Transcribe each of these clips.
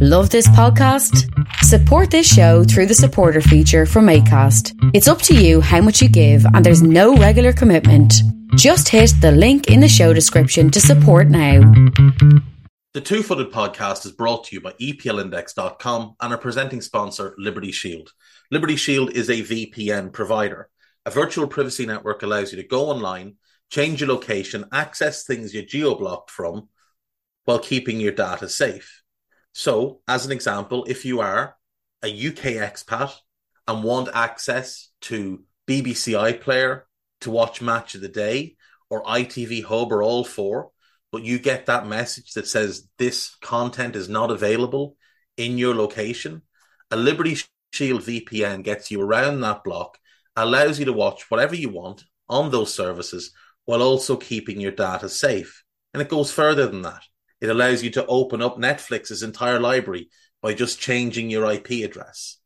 Love this podcast? Support this show through the supporter feature from ACAST. It's up to you how much you give, and there's no regular commitment. Just hit the link in the show description to support now. The Two Footed Podcast is brought to you by EPLindex.com and our presenting sponsor, Liberty Shield. Liberty Shield is a VPN provider. A virtual privacy network allows you to go online, change your location, access things you're geo blocked from while keeping your data safe. So, as an example, if you are a UK expat and want access to BBC iPlayer to watch Match of the Day or ITV Hub or all four, but you get that message that says this content is not available in your location, a Liberty Shield VPN gets you around that block, allows you to watch whatever you want on those services while also keeping your data safe. And it goes further than that. It allows you to open up Netflix's entire library by just changing your IP address.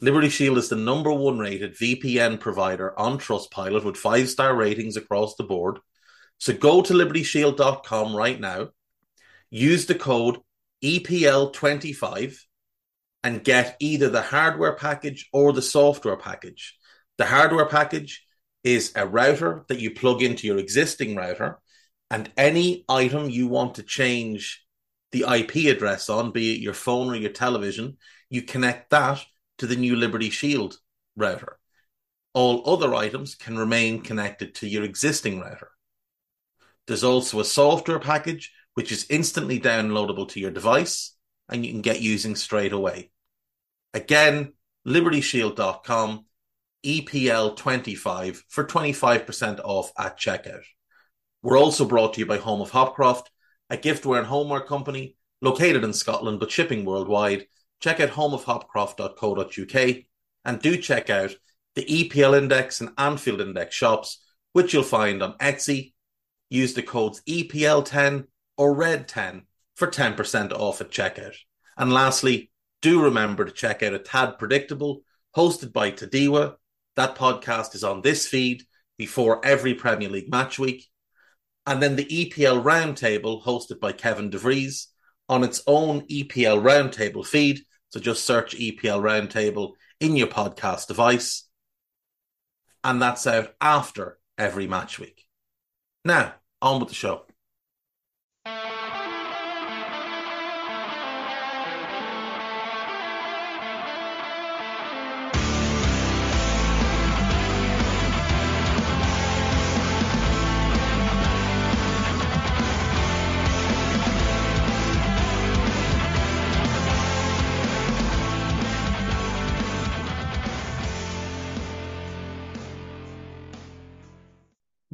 Liberty Shield is the number one rated VPN provider on Trustpilot with five star ratings across the board. So go to libertyshield.com right now, use the code EPL25 and get either the hardware package or the software package. The hardware package is a router that you plug into your existing router and any item you want to change the IP address on, be it your phone or your television, you connect that to the new Liberty Shield router. All other items can remain connected to your existing router. There's also a software package which is instantly downloadable to your device and you can get using straight away. Again, libertyshield.com, EPL25 for 25% off at checkout. We're also brought to you by Home of Hopcroft, a giftware and homeware company located in Scotland but shipping worldwide. Check out homeofhopcroft.co.uk and do check out the EPL Index and Anfield Index shops, which you'll find on Etsy. Use the codes EPL10 or RED10 for 10% off at checkout. And lastly, do remember to check out A Tad Predictable, hosted by Tadiwa. That podcast is on this feed before every Premier League match week and then the EPL Roundtable, hosted by Kevin DeVries, on its own EPL Roundtable feed. So just search EPL Roundtable in your podcast device, and that's out after every match week. Now, on with the show.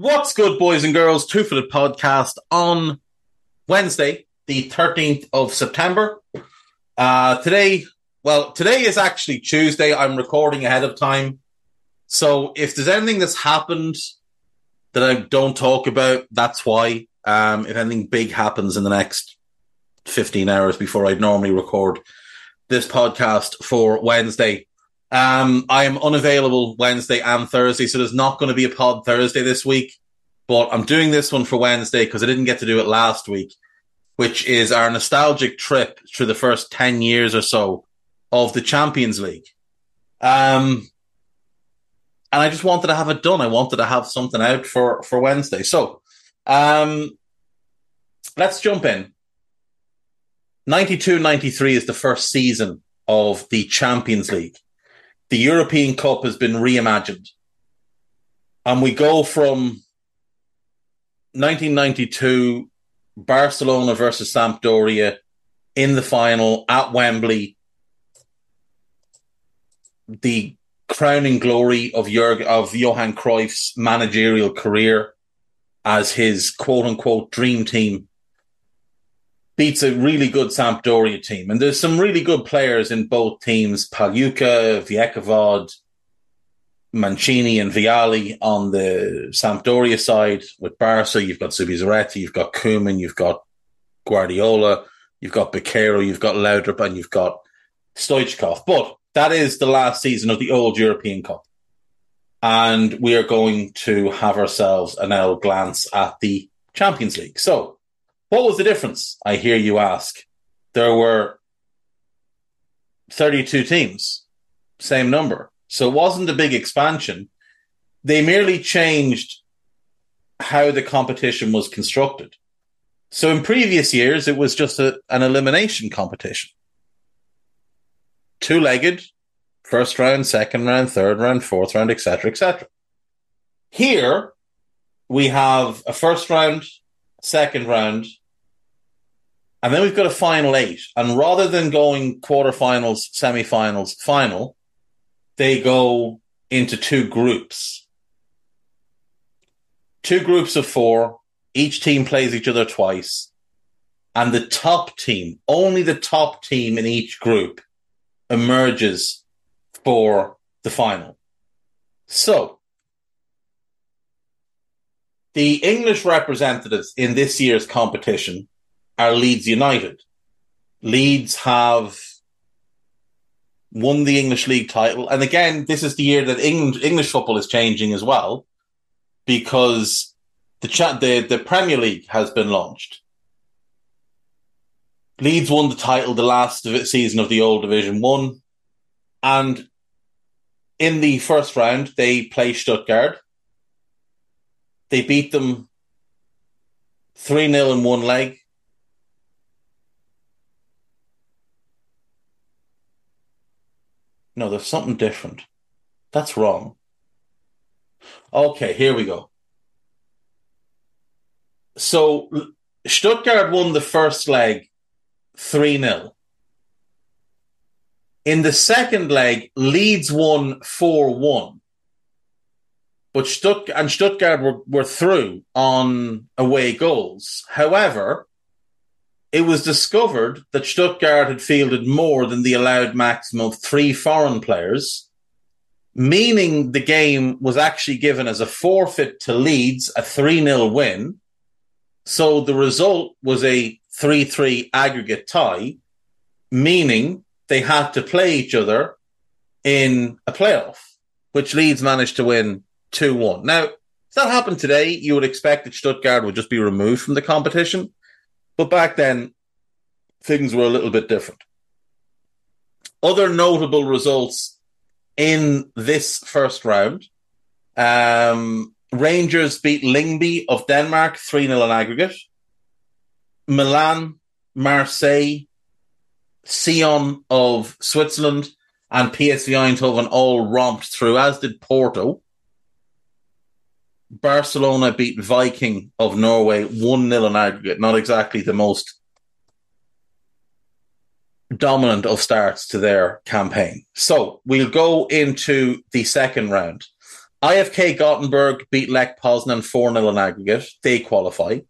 What's good, boys and girls? Two Footed podcast on Wednesday, the 13th of September. Uh, today, well, today is actually Tuesday. I'm recording ahead of time. So if there's anything that's happened that I don't talk about, that's why. Um, if anything big happens in the next 15 hours before I'd normally record, this podcast for Wednesday. Um, I am unavailable Wednesday and Thursday, so there's not going to be a pod Thursday this week. But I'm doing this one for Wednesday because I didn't get to do it last week, which is our nostalgic trip through the first 10 years or so of the Champions League. Um, and I just wanted to have it done. I wanted to have something out for, for Wednesday. So, um, let's jump in. 92 93 is the first season of the Champions League the European Cup has been reimagined. And we go from 1992 Barcelona versus Sampdoria in the final at Wembley. The crowning glory of Jurg- of Johan Cruyff's managerial career as his quote unquote dream team beats a really good Sampdoria team. And there's some really good players in both teams Pagliuca, Vierchowod, Mancini, and Vialli on the Sampdoria side. With Barca, you've got Zubizarreta, you've got Koeman, you've got Guardiola, you've got Bakero, you've got Laudrup, and you've got Stoichkov. But that is the last season of the old European Cup. And we are going to have ourselves an L glance at the Champions League. So, what was the difference? I hear you ask. There were 32 teams, same number. So it wasn't a big expansion. They merely changed how the competition was constructed. So in previous years, it was just a, an elimination competition. Two legged, first round, second round, third round, fourth round, etc., etc. Here, we have a first round, second round, and then we've got a final eight. And rather than going quarterfinals, semifinals, final, they go into two groups. Two groups of four. Each team plays each other twice. And the top team, only the top team in each group emerges for the final. So, the English representatives in this year's competition are Leeds United. Leeds have won the English League title. And again, this is the year that England, English football is changing as well because the, cha- the, the Premier League has been launched. Leeds won the title the last season of the old Division 1. And in the first round, they play Stuttgart. They beat them 3 0 in one leg. No, there's something different. That's wrong. Okay, here we go. So Stuttgart won the first leg 3 0. In the second leg, Leeds won 4 1. But Stutt- and Stuttgart were, were through on away goals. However, it was discovered that Stuttgart had fielded more than the allowed maximum of three foreign players, meaning the game was actually given as a forfeit to Leeds, a 3 0 win. So the result was a 3 3 aggregate tie, meaning they had to play each other in a playoff, which Leeds managed to win 2 1. Now, if that happened today, you would expect that Stuttgart would just be removed from the competition. But back then, things were a little bit different. Other notable results in this first round um, Rangers beat Lyngby of Denmark 3 0 in aggregate. Milan, Marseille, Sion of Switzerland, and PSV Eindhoven all romped through, as did Porto. Barcelona beat Viking of Norway 1 0 in aggregate. Not exactly the most dominant of starts to their campaign. So we'll go into the second round. IFK Gothenburg beat Lech Poznan 4 0 in aggregate. They qualify.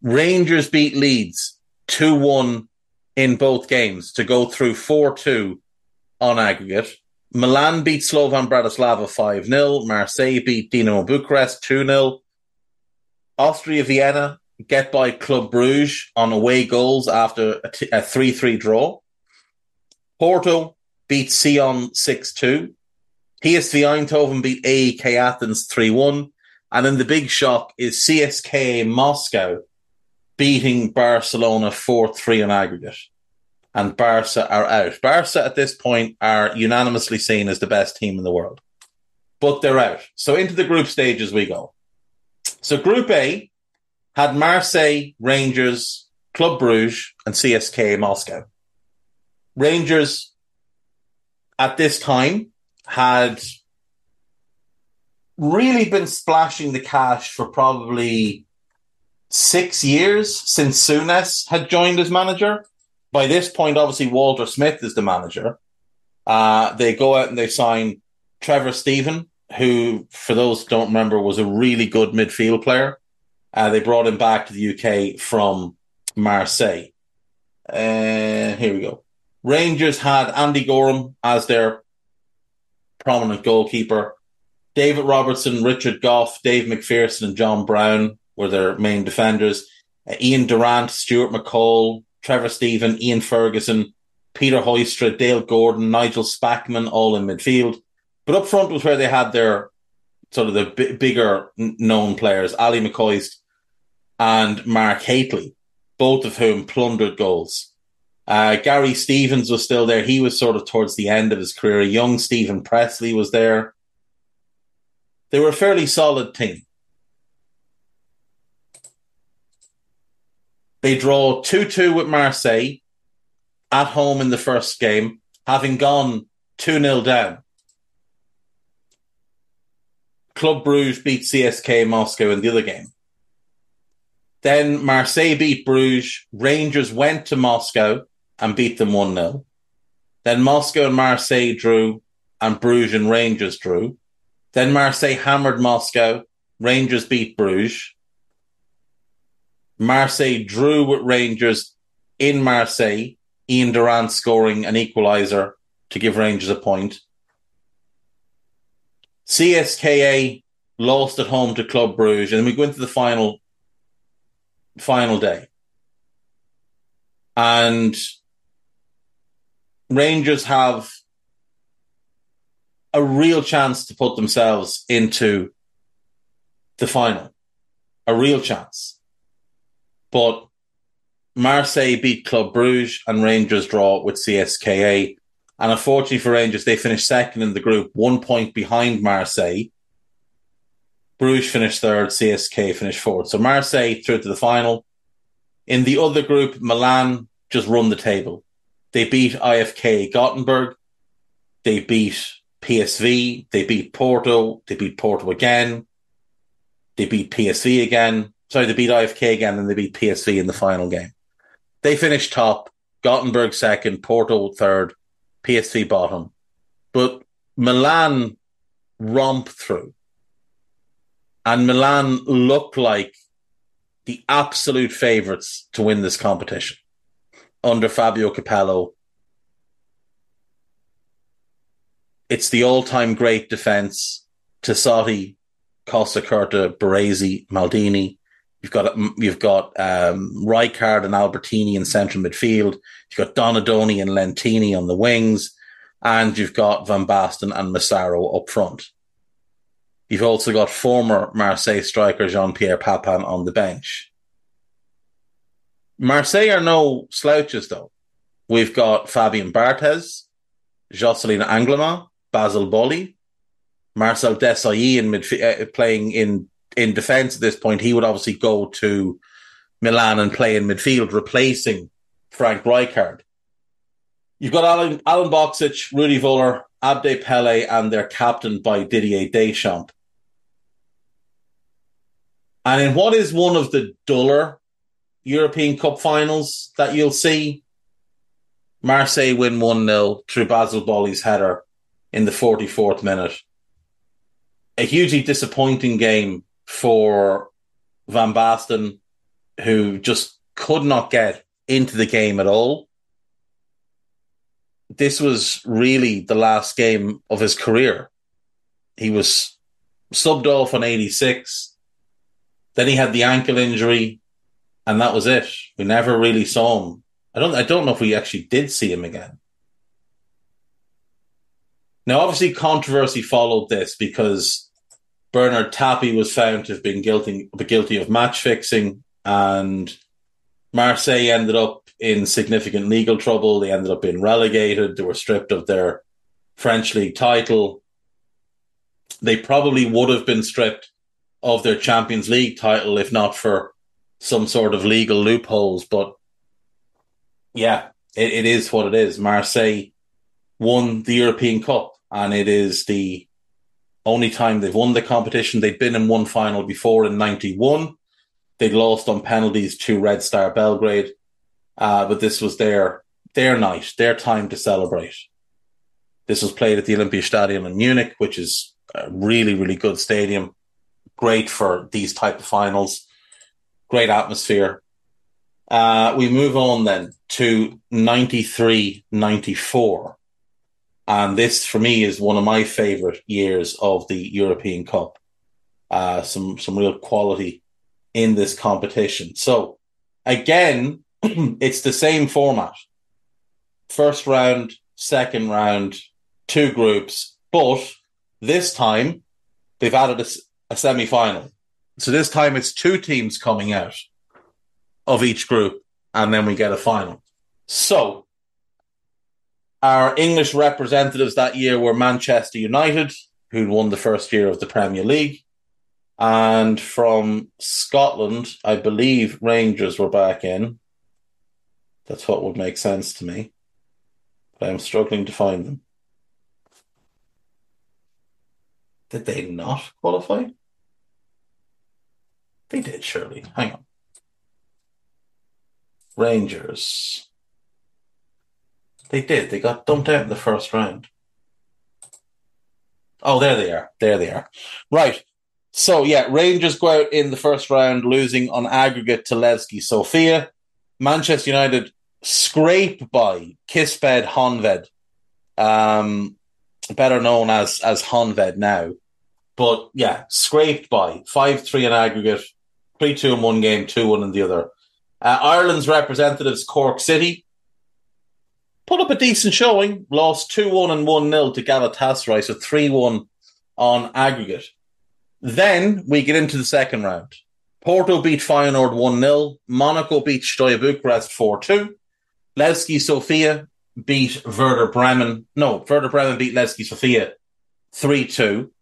Rangers beat Leeds 2 1 in both games to go through 4 2 on aggregate. Milan beat Slovan Bratislava 5 0. Marseille beat Dinamo Bucharest 2 0. Austria Vienna get by Club Bruges on away goals after a 3 3 draw. Porto beat Sion 6 2. PSV Eindhoven beat AEK Athens 3 1. And then the big shock is CSKA Moscow beating Barcelona 4 3 on aggregate. And Barca are out. Barca at this point are unanimously seen as the best team in the world. But they're out. So into the group stages we go. So Group A had Marseille, Rangers, Club Bruges, and CSKA Moscow. Rangers at this time had really been splashing the cash for probably six years since Souness had joined as manager. By this point, obviously, Walter Smith is the manager. Uh, they go out and they sign Trevor Steven, who, for those don't remember, was a really good midfield player. Uh, they brought him back to the UK from Marseille. Uh, here we go. Rangers had Andy Goram as their prominent goalkeeper. David Robertson, Richard Gough, Dave McPherson, and John Brown were their main defenders. Uh, Ian Durrant, Stuart McCall, Trevor Steven, Ian Ferguson, Peter Huistra, Dale Gordon, Nigel Spackman, all in midfield. But up front was where they had their sort of the b- bigger known players, Ally McCoist and Mark Hateley, both of whom plundered goals. Uh, Gary Stevens was still there. He was sort of towards the end of his career. Young Stephen Pressley was there. They were a fairly solid team. They draw 2 2 with Marseille at home in the first game, having gone 2 0 down. Club Bruges beat CSK Moscow in the other game. Then Marseille beat Bruges. Rangers went to Moscow and beat them 1 0. Then Moscow and Marseille drew, and Bruges and Rangers drew. Then Marseille hammered Moscow. Rangers beat Bruges. Marseille drew with Rangers in Marseille. Ian Durrant scoring an equaliser to give Rangers a point. CSKA lost at home to Club Bruges, and we go into the final final day. And Rangers have a real chance to put themselves into the final. A real chance. But Marseille beat Club Bruges and Rangers draw with CSKA. And unfortunately for Rangers, they finished second in the group, one point behind Marseille. Bruges finished third, CSK finished fourth. So Marseille through to the final. In the other group, Milan just run the table. They beat IFK Gothenburg. They beat PSV. They beat Porto. They beat Porto again. They beat PSV again. Sorry, they beat IFK again, and they beat PSV in the final game. They finished top. Gothenburg second. Porto third. PSV bottom. But Milan romped through. And Milan look like the absolute favourites to win this competition under Fabio Capello. It's the all-time great defence. Tassotti, Costacurta, Baresi, Maldini. You've got you've got um, Rijkaard and Albertini in central midfield. You've got Donadoni and Lentini on the wings, and you've got Van Basten and Massaro up front. You've also got former Marseille striker Jean Pierre Papin on the bench. Marseille are no slouches, though. We've got Fabien Barthez, Jocelyn Angloma, Basile Boli, Marcel Desailly in midf- uh, playing in in defence at this point. He would obviously go to Milan and play in midfield, replacing Frank Rijkaard. You've got Alan, Alen Boksic, Rudi Völler, Abedi Pele, and they're captained by Didier Deschamps. And in what is one of the duller European Cup finals that you'll see, Marseille win 1 0 through Basile Boli's header in the 44th minute. A hugely disappointing game for Van Basten, who just could not get into the game at all. This was really the last game of his career. He was subbed off on 86 then he had the ankle injury, and that was it. We never really saw him. I don't. I don't know if we actually did see him again. Now, obviously, controversy followed this because Bernard Tapie was found to have been guilty, guilty of match fixing, and Marseille ended up in significant legal trouble. They ended up being relegated. They were stripped of their French league title. They probably would have been stripped of their Champions League title if not for some sort of legal loopholes. But yeah, it, it is what it is. Marseille won the European Cup, and it is the only time they've won the competition. They'd been in one final before in 91. They'd lost on penalties to Red Star Belgrade. Uh, but this was their their night, their time to celebrate. This was played at the Olympiastadion in Munich, which is a really, really good stadium. Great for these type of finals. Great atmosphere. Uh, we move on then to 93 94. And this, for me, is one of my favorite years of the European Cup. Uh, some, some real quality in this competition. So, again, it's the same format. First round, second round, two groups, but this time they've added a, a semi final. So this time it's two teams coming out of each group, and then we get a final. So our English representatives that year were Manchester United, who'd won the first year of the Premier League. And from Scotland, I believe Rangers were back in. That's what would make sense to me. But I'm struggling to find them. Did they not qualify? They did, surely. Hang on. Rangers. They did. They got dumped out in the first round. Oh, there they are. There they are. Right. So, yeah, Rangers go out in the first round, losing on aggregate to Levski Sofia. Manchester United scrape by Kispest Honved, um, better known as as Honved now. But yeah, scraped by five three in aggregate, three two in one game, two one in the other. Uh, Ireland's representatives Cork City put up a decent showing, lost two one and one 0 to Galatasaray, so three one on aggregate. Then we get into the second round. Porto beat Feyenoord 1 0. Monaco beat Steaua Bucharest 4 2. Levski Sofia beat Werder Bremen. No, Werder Bremen beat Levski Sofia 3 2.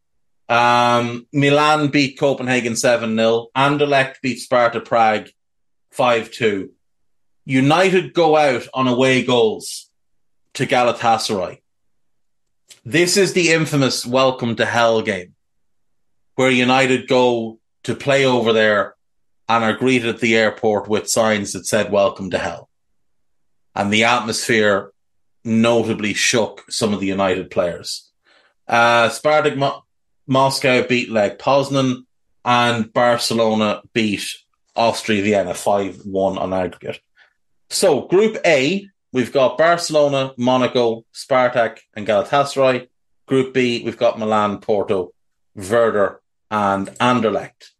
Um, Milan beat Copenhagen 7 0. Anderlecht beat Sparta Prague 5 2. United go out on away goals to Galatasaray. This is the infamous welcome to hell game where United go to play over there and are greeted at the airport with signs that said welcome to hell and the atmosphere notably shook some of the United players. Uh, Spartak Mo- Moscow beat Lech Poznan, and Barcelona beat Austria Vienna 5 1 on aggregate. So, Group A, we've got Barcelona, Monaco, Spartak, and Galatasaray. Group B, we've got Milan, Porto, Werder, and Anderlecht.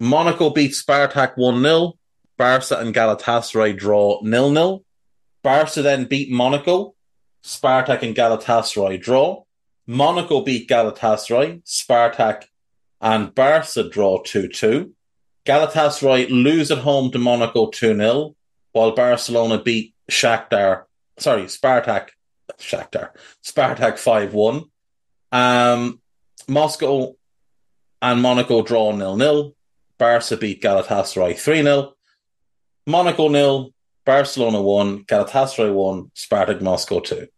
Monaco beat Spartak 1 0. Barca and Galatasaray draw nil nil. Barca then beat Monaco. Spartak and Galatasaray draw. Monaco beat Galatasaray. Spartak and Barca draw 2 2. Galatasaray lose at home to Monaco 2 0, while Barcelona beat Shakhtar, sorry, Spartak, Shakhtar, Spartak 5 1. Um, Moscow and Monaco draw 0 0. Barca beat Galatasaray 3 0. Monaco nil, Barcelona one, Galatasaray one, Spartak Moscow two.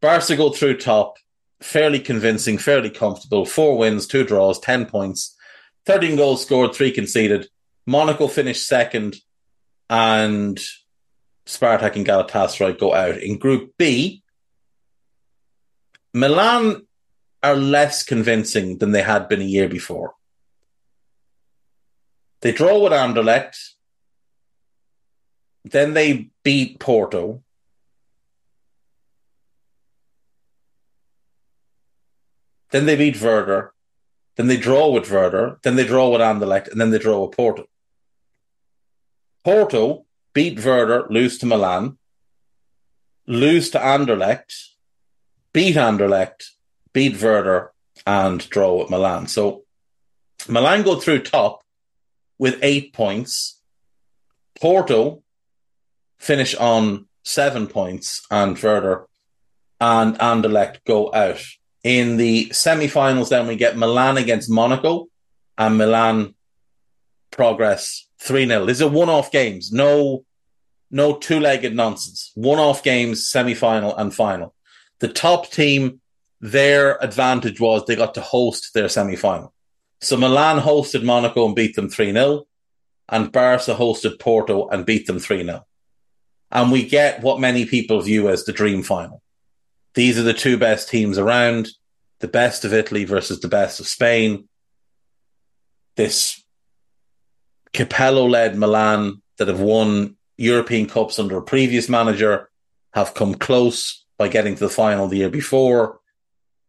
Barca go through top, fairly convincing, fairly comfortable. Four wins, two draws, ten points, thirteen goals scored, three conceded. Monaco finished second, and Spartak and Galatasaray go out in Group B. Milan are less convincing than they had been a year before. They draw with Anderlecht then they beat Porto. Then they beat Werder. Then they draw with Werder. Then they draw with Anderlecht. And then they draw with Porto. Porto beat Werder, lose to Milan. lose to Anderlecht, beat Anderlecht, beat Werder, and draw with Milan. So Milan go through top with eight points. Porto finish on seven points, and Werder and Anderlecht go out. In the semi-finals, then we get Milan against Monaco, and Milan progress 3 0. These are one off games. No no two legged nonsense. One off games, semi final and final. The top team, their advantage was they got to host their semi final. So Milan hosted Monaco and beat them 3 0, and Barca hosted Porto and beat them 3 0. And we get what many people view as the dream final. These are the two best teams around the best of Italy versus the best of Spain. This Capello led Milan that have won European Cups under a previous manager have come close by getting to the final the year before.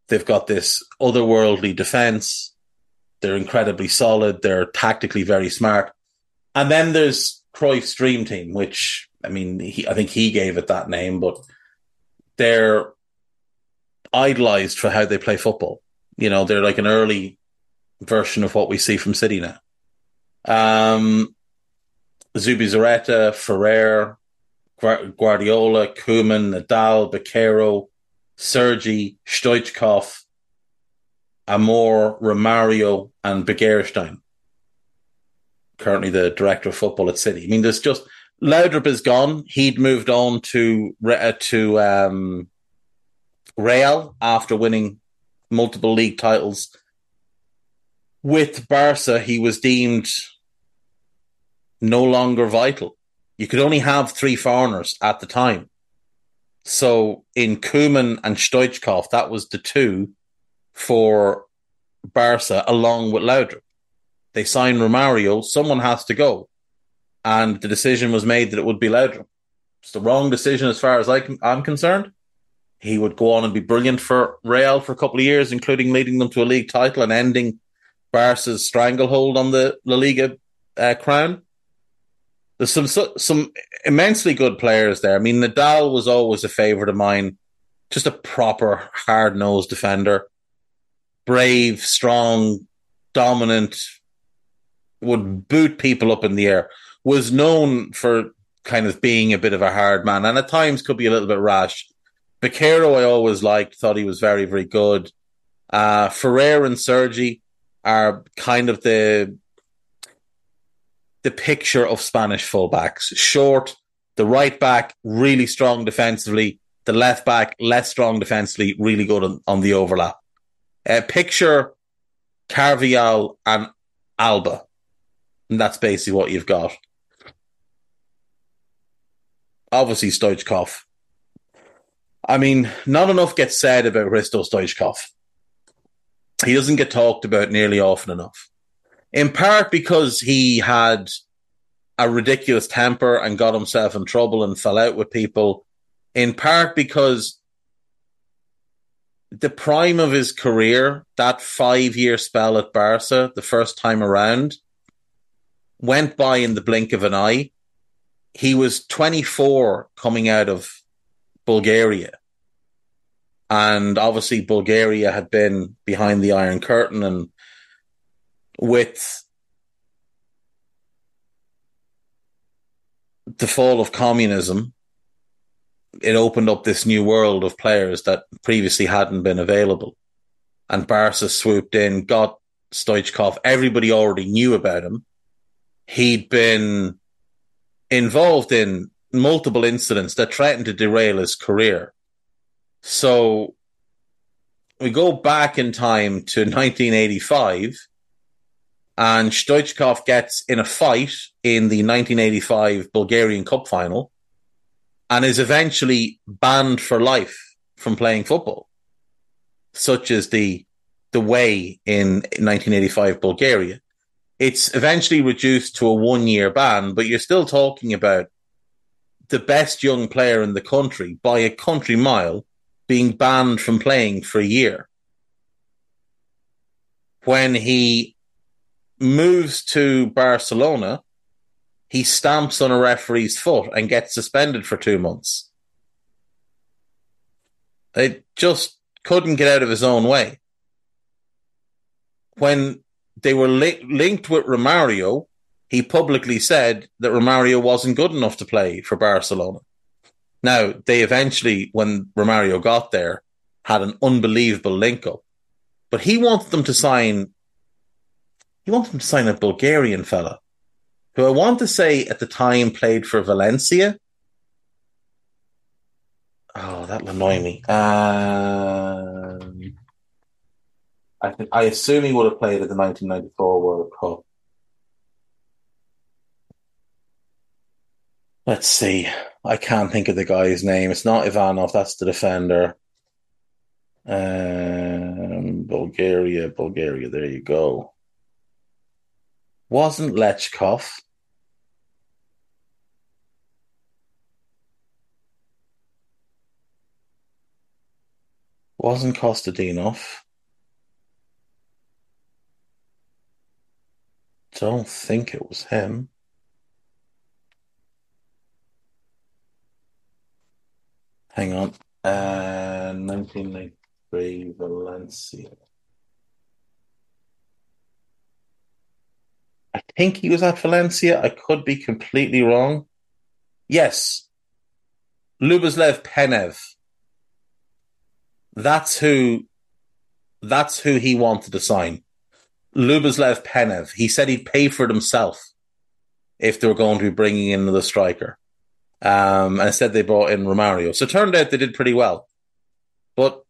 They've got this otherworldly defense. They're incredibly solid. They're tactically very smart. And then there's Cruyff's dream team, which I mean, he, I think he gave it that name, but they're idolized for how they play football. You know, they're like an early version of what we see from City now. Um, Zubizarreta, Ferrer, Guardiola, Koeman, Nadal, Bakero, Sergi, Stoichkov, Amor, Romario, and Begiristain. Currently the director of football at City. I mean, there's just Laudrup is gone. He'd moved on to uh, to um, Real after winning multiple league titles. With Barca, he was deemed no longer vital. You could only have three foreigners at the time. So in Koeman and Stoichkov, that was the two for Barca along with Laudrup. They signed Romario, someone has to go. And the decision was made that it would be Laudrup. It's the wrong decision as far as I am concerned. He would go on and be brilliant for Real for a couple of years, including leading them to a league title and ending Barca's stranglehold on the La Liga uh, crown. There's some some immensely good players there. I mean, Nadal was always a favorite of mine. Just a proper hard nosed defender, brave, strong, dominant, would boot people up in the air. Was known for kind of being a bit of a hard man, and at times could be a little bit rash. Bakero, I always liked, thought he was very, very good. Uh, Ferrer and Sergi are kind of the the picture of Spanish fullbacks. Short, the right back, really strong defensively. The left back, less strong defensively, really good on, on the overlap. Uh, picture Carvajal and Alba. And that's basically what you've got. Obviously, Stoichkov. I mean, not enough gets said about Hristo Stoichkov. He doesn't get talked about nearly often enough in part because he had a ridiculous temper and got himself in trouble and fell out with people, in part because the prime of his career, that five year spell at Barca, the first time around, went by in the blink of an eye. He was 24 coming out of Bulgaria. And obviously, Bulgaria had been behind the Iron Curtain and with the fall of communism, it opened up this new world of players that previously hadn't been available. And Barca swooped in, got Stoichkov. Everybody already knew about him. He'd been involved in multiple incidents that threatened to derail his career. So we go back in time to 1985 and Stoichkov gets in a fight in the 1985 Bulgarian Cup final and is eventually banned for life from playing football, such as the the way in 1985 Bulgaria. It's eventually reduced to a one year ban, but you're still talking about the best young player in the country by a country mile being banned from playing for a year. When he moves to Barcelona, he stamps on a referee's foot and gets suspended for two months. It just couldn't get out of his own way. When they were li- linked with Romario, he publicly said that Romario wasn't good enough to play for Barcelona. Now, they eventually, when Romario got there, had an unbelievable link up. But he wanted them to sign, he wanted them to sign a Bulgarian fella who I want to say at the time played for Valencia. Oh, that'll annoy me. Um, I, th- I assume he would have played at the 1994 World Cup. Let's see. I can't think of the guy's name. It's not Ivanov. That's the defender. Um, Bulgaria, Bulgaria. There you go. Wasn't Lechkov. Wasn't Kostadinov. Don't think it was him. Hang on. Uh, 1993 Valencia. I think he was at Valencia. I could be completely wrong. Yes. Lyuboslav Penev. That's who that's who he wanted to sign. Lyuboslav Penev. He said he'd pay for it himself if they were going to be bringing in another striker. Um, and instead they brought in Romario. So it turned out they did pretty well. But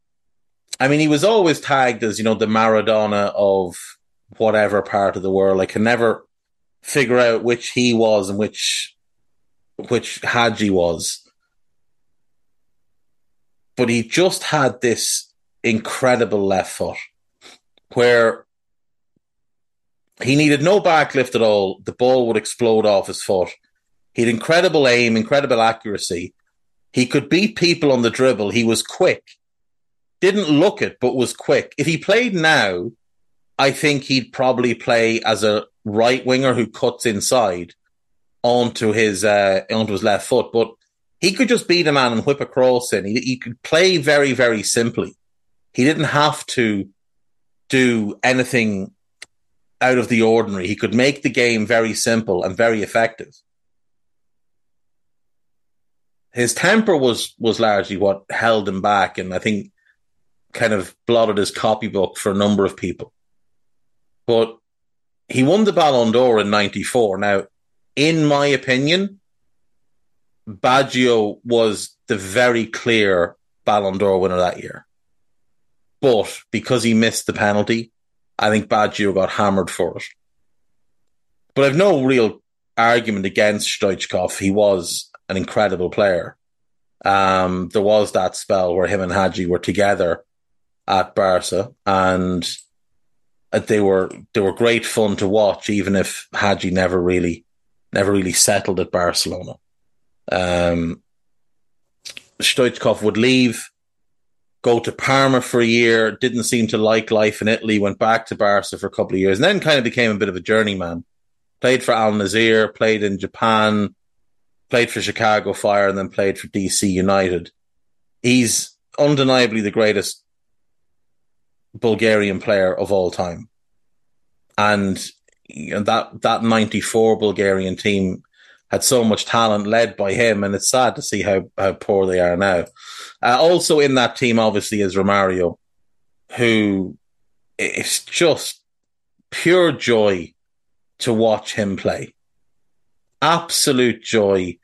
I mean, he was always tagged as, you know, the Maradona of whatever part of the world. I can never figure out which he was and which which Hagi was. But he just had this incredible left foot where he needed no backlift at all. The ball would explode off his foot. He had incredible aim, incredible accuracy. He could beat people on the dribble. He was quick. Didn't look it, but was quick. If he played now, I think he'd probably play as a right winger who cuts inside onto his uh, onto his left foot. But he could just beat a man and whip a cross in. He, he could play very, very simply. He didn't have to do anything out of the ordinary. He could make the game very simple and very effective. His temper was was largely what held him back, and I think kind of blotted his copybook for a number of people. But he won the Ballon d'Or in '94. Now, in my opinion, Baggio was the very clear Ballon d'Or winner that year. But because he missed the penalty, I think Baggio got hammered for it. But I've no real argument against Stoichkov. He was an incredible player. Um, there was that spell where him and Hagi were together at Barca, and they were they were great fun to watch, even if Hagi never really never really settled at Barcelona. Um, Stoichkov would leave, go to Parma for a year, didn't seem to like life in Italy, went back to Barca for a couple of years, and then kind of became a bit of a journeyman. Played for Al Nassr, played in Japan, played for Chicago Fire, and then played for DC United. He's undeniably the greatest Bulgarian player of all time. And that that 94 Bulgarian team had so much talent led by him, and it's sad to see how, how poor they are now. Uh, also in that team, obviously, is Romario, who is just pure joy to watch him play. Absolute joy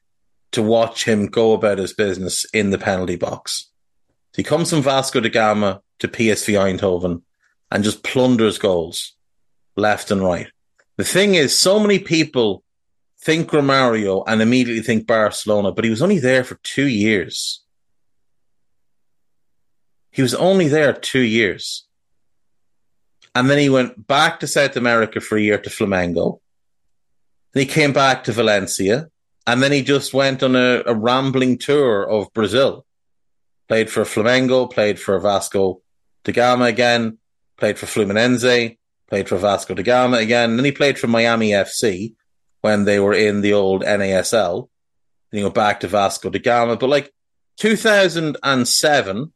to watch him go about his business in the penalty box. He comes from Vasco da Gama to PSV Eindhoven and just plunders goals left and right. The thing is, so many people think Romario and immediately think Barcelona, but he was only there for two years. He was only there two years. And then he went back to South America for a year to Flamengo. He came back to Valencia. And then he just went on a, a rambling tour of Brazil. Played for Flamengo, played for Vasco da Gama again, played for Fluminense, played for Vasco da Gama again. And then he played for Miami FC when they were in the old NASL. Then he went back to Vasco da Gama. But like 2007,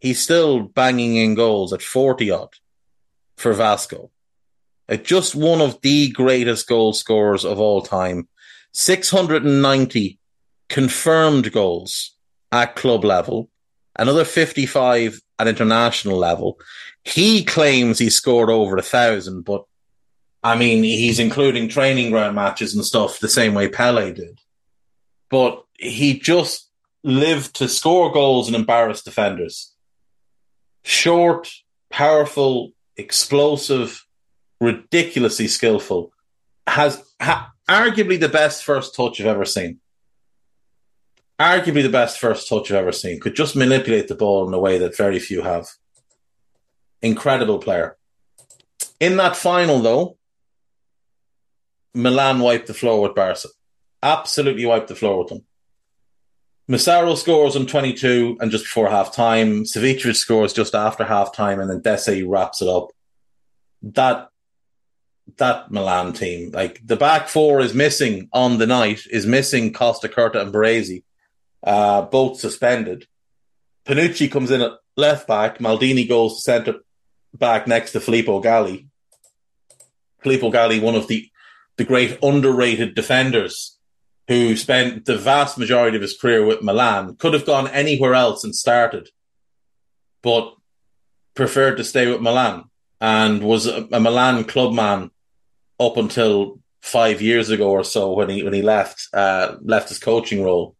he's still banging in goals at 40 odd for Vasco. Just one of the greatest goal scorers of all time. 690 confirmed goals at club level, another 55 at international level. He claims he scored over a thousand, but I mean, he's including training ground matches and stuff the same way Pele did. But he just lived to score goals and embarrass defenders. Short, powerful, explosive, ridiculously skillful. Has ha, arguably the best first touch I've ever seen. Arguably the best first touch I've ever seen. Could just manipulate the ball in a way that very few have. Incredible player. In that final, though, Milan wiped the floor with Barca. Absolutely wiped the floor with them. Massaro scores on 22 and just before half time. Savicevic scores just after half time and then Desi wraps it up. That that Milan team, like the back four is missing on the night, is missing Costacurta and Baresi, uh, both suspended. Panucci comes in at left back. Maldini goes to centre back next to Filippo Galli. Filippo Galli, one of the the great underrated defenders who spent the vast majority of his career with Milan, could have gone anywhere else and started, but preferred to stay with Milan and was a, a Milan clubman up until five years ago or so when he when he left uh, left his coaching role.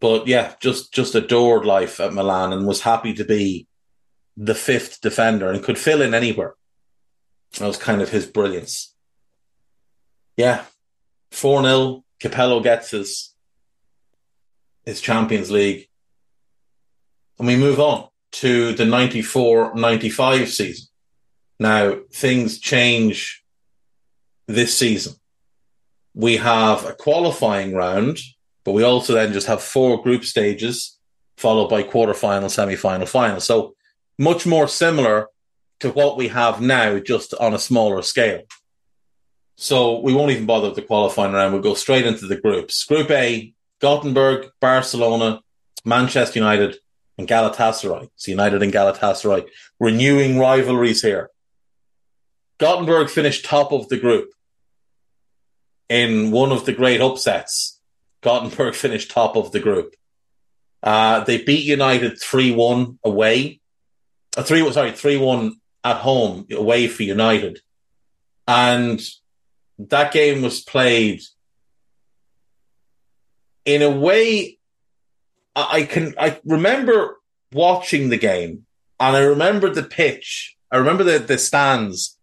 But yeah, just just adored life at Milan and was happy to be the fifth defender and could fill in anywhere. That was kind of his brilliance yeah, 4 0. Capello gets his, his Champions League. And we move on to the 94 95 season. Now, things change this season. We have a qualifying round, but we also then just have four group stages, followed by quarterfinal, semi final, final. So much more similar to what we have now, just on a smaller scale. So we won't even bother with the qualifying round. We'll go straight into the groups. Group A, Gothenburg, Barcelona, Manchester United, and Galatasaray. So United and Galatasaray renewing rivalries here. Gothenburg finished top of the group in one of the great upsets. Gothenburg finished top of the group. Uh, they beat United 3 1 away. Uh, 3 sorry, 3 1 at home away for United. And that game was played in a way I can I remember watching the game and I remember the pitch. I remember the, the stands.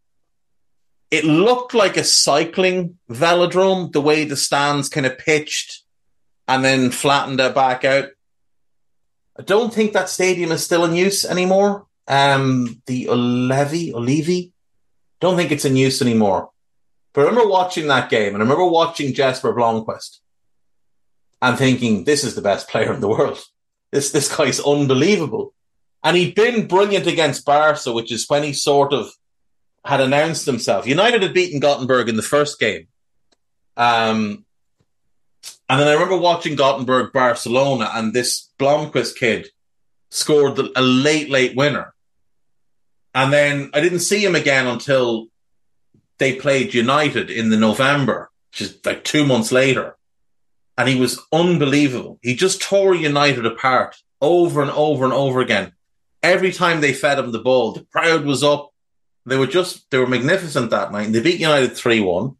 It looked like a cycling velodrome, the way the stands kind of pitched and then flattened it back out. I don't think that stadium is still in use anymore. Um, the Ullevi, Ullevi, don't think it's in use anymore. But I remember watching that game and I remember watching Jesper Blomqvist and thinking, this is the best player in the world. This, this guy's unbelievable. And he'd been brilliant against Barca, which is when he sort of had announced himself. United had beaten Gothenburg in the first game. Um, and then I remember watching Gothenburg Barcelona and this Blomqvist kid scored a late, late winner. And then I didn't see him again until they played United in the November, just like two months later. And he was unbelievable. He just tore United apart over and over and over again. Every time they fed him the ball, the crowd was up. They were just, they were magnificent that night. They beat United 3 1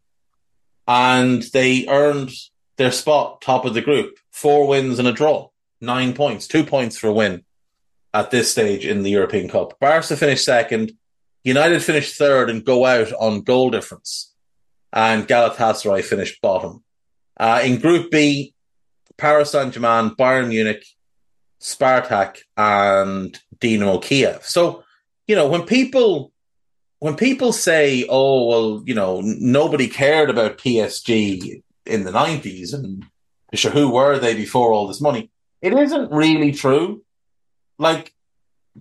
and they earned their spot top of the group. Four wins and a draw, nine points, two points for a win at this stage in the European Cup. Barca finished second. United finished third and go out on goal difference, and Galatasaray finished bottom. Uh, in Group B, Paris Saint Germain, Bayern Munich, Spartak, and Dynamo Kiev. So, you know, when people when people say, "Oh, well, you know, nobody cared about PSG in the '90s," and sure, who were they before all this money? It isn't really true. Like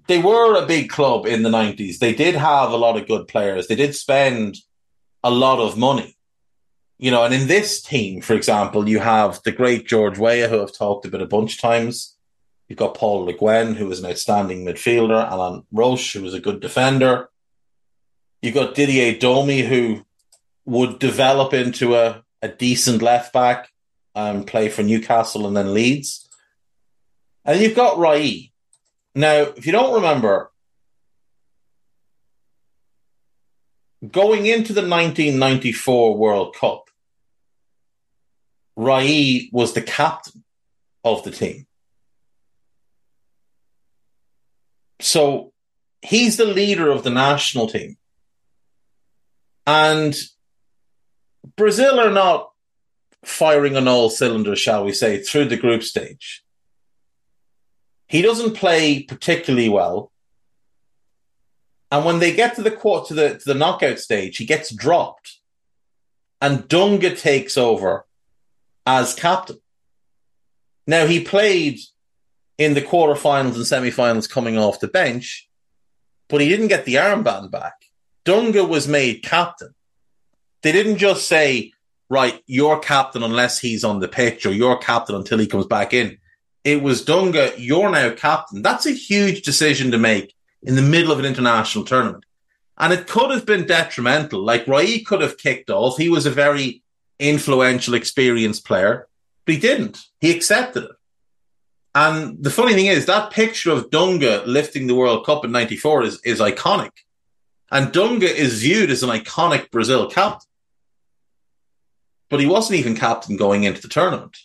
they were a big club in the 90s. They did have a lot of good players. They did spend a lot of money. You know, and in this team, for example, you have the great George Weah, who I've talked about a bunch of times. You've got Paul Le Guen, who was an outstanding midfielder, Alain Roche, who was a good defender. You've got Didier Domi, who would develop into a, a decent left back and play for Newcastle and then Leeds. And you've got Rai. Now, if you don't remember, going into the 1994 World Cup, Rai was the captain of the team. So he's the leader of the national team. And Brazil are not firing on all cylinders, shall we say, through the group stage. He doesn't play particularly well. And when they get to the quarter to the to the knockout stage, he gets dropped. And Dunga takes over as captain. Now he played in the quarterfinals and semi-finals coming off the bench, but he didn't get the armband back. Dunga was made captain. They didn't just say, right, you're captain unless he's on the pitch or you're captain until he comes back in. It was Dunga, you're now captain. That's a huge decision to make in the middle of an international tournament. And it could have been detrimental. Like Rai could have kicked off. He was a very influential, experienced player, but he didn't. He accepted it. And the funny thing is, that picture of Dunga lifting the World Cup in 94 is, is iconic. And Dunga is viewed as an iconic Brazil captain. But he wasn't even captain going into the tournament.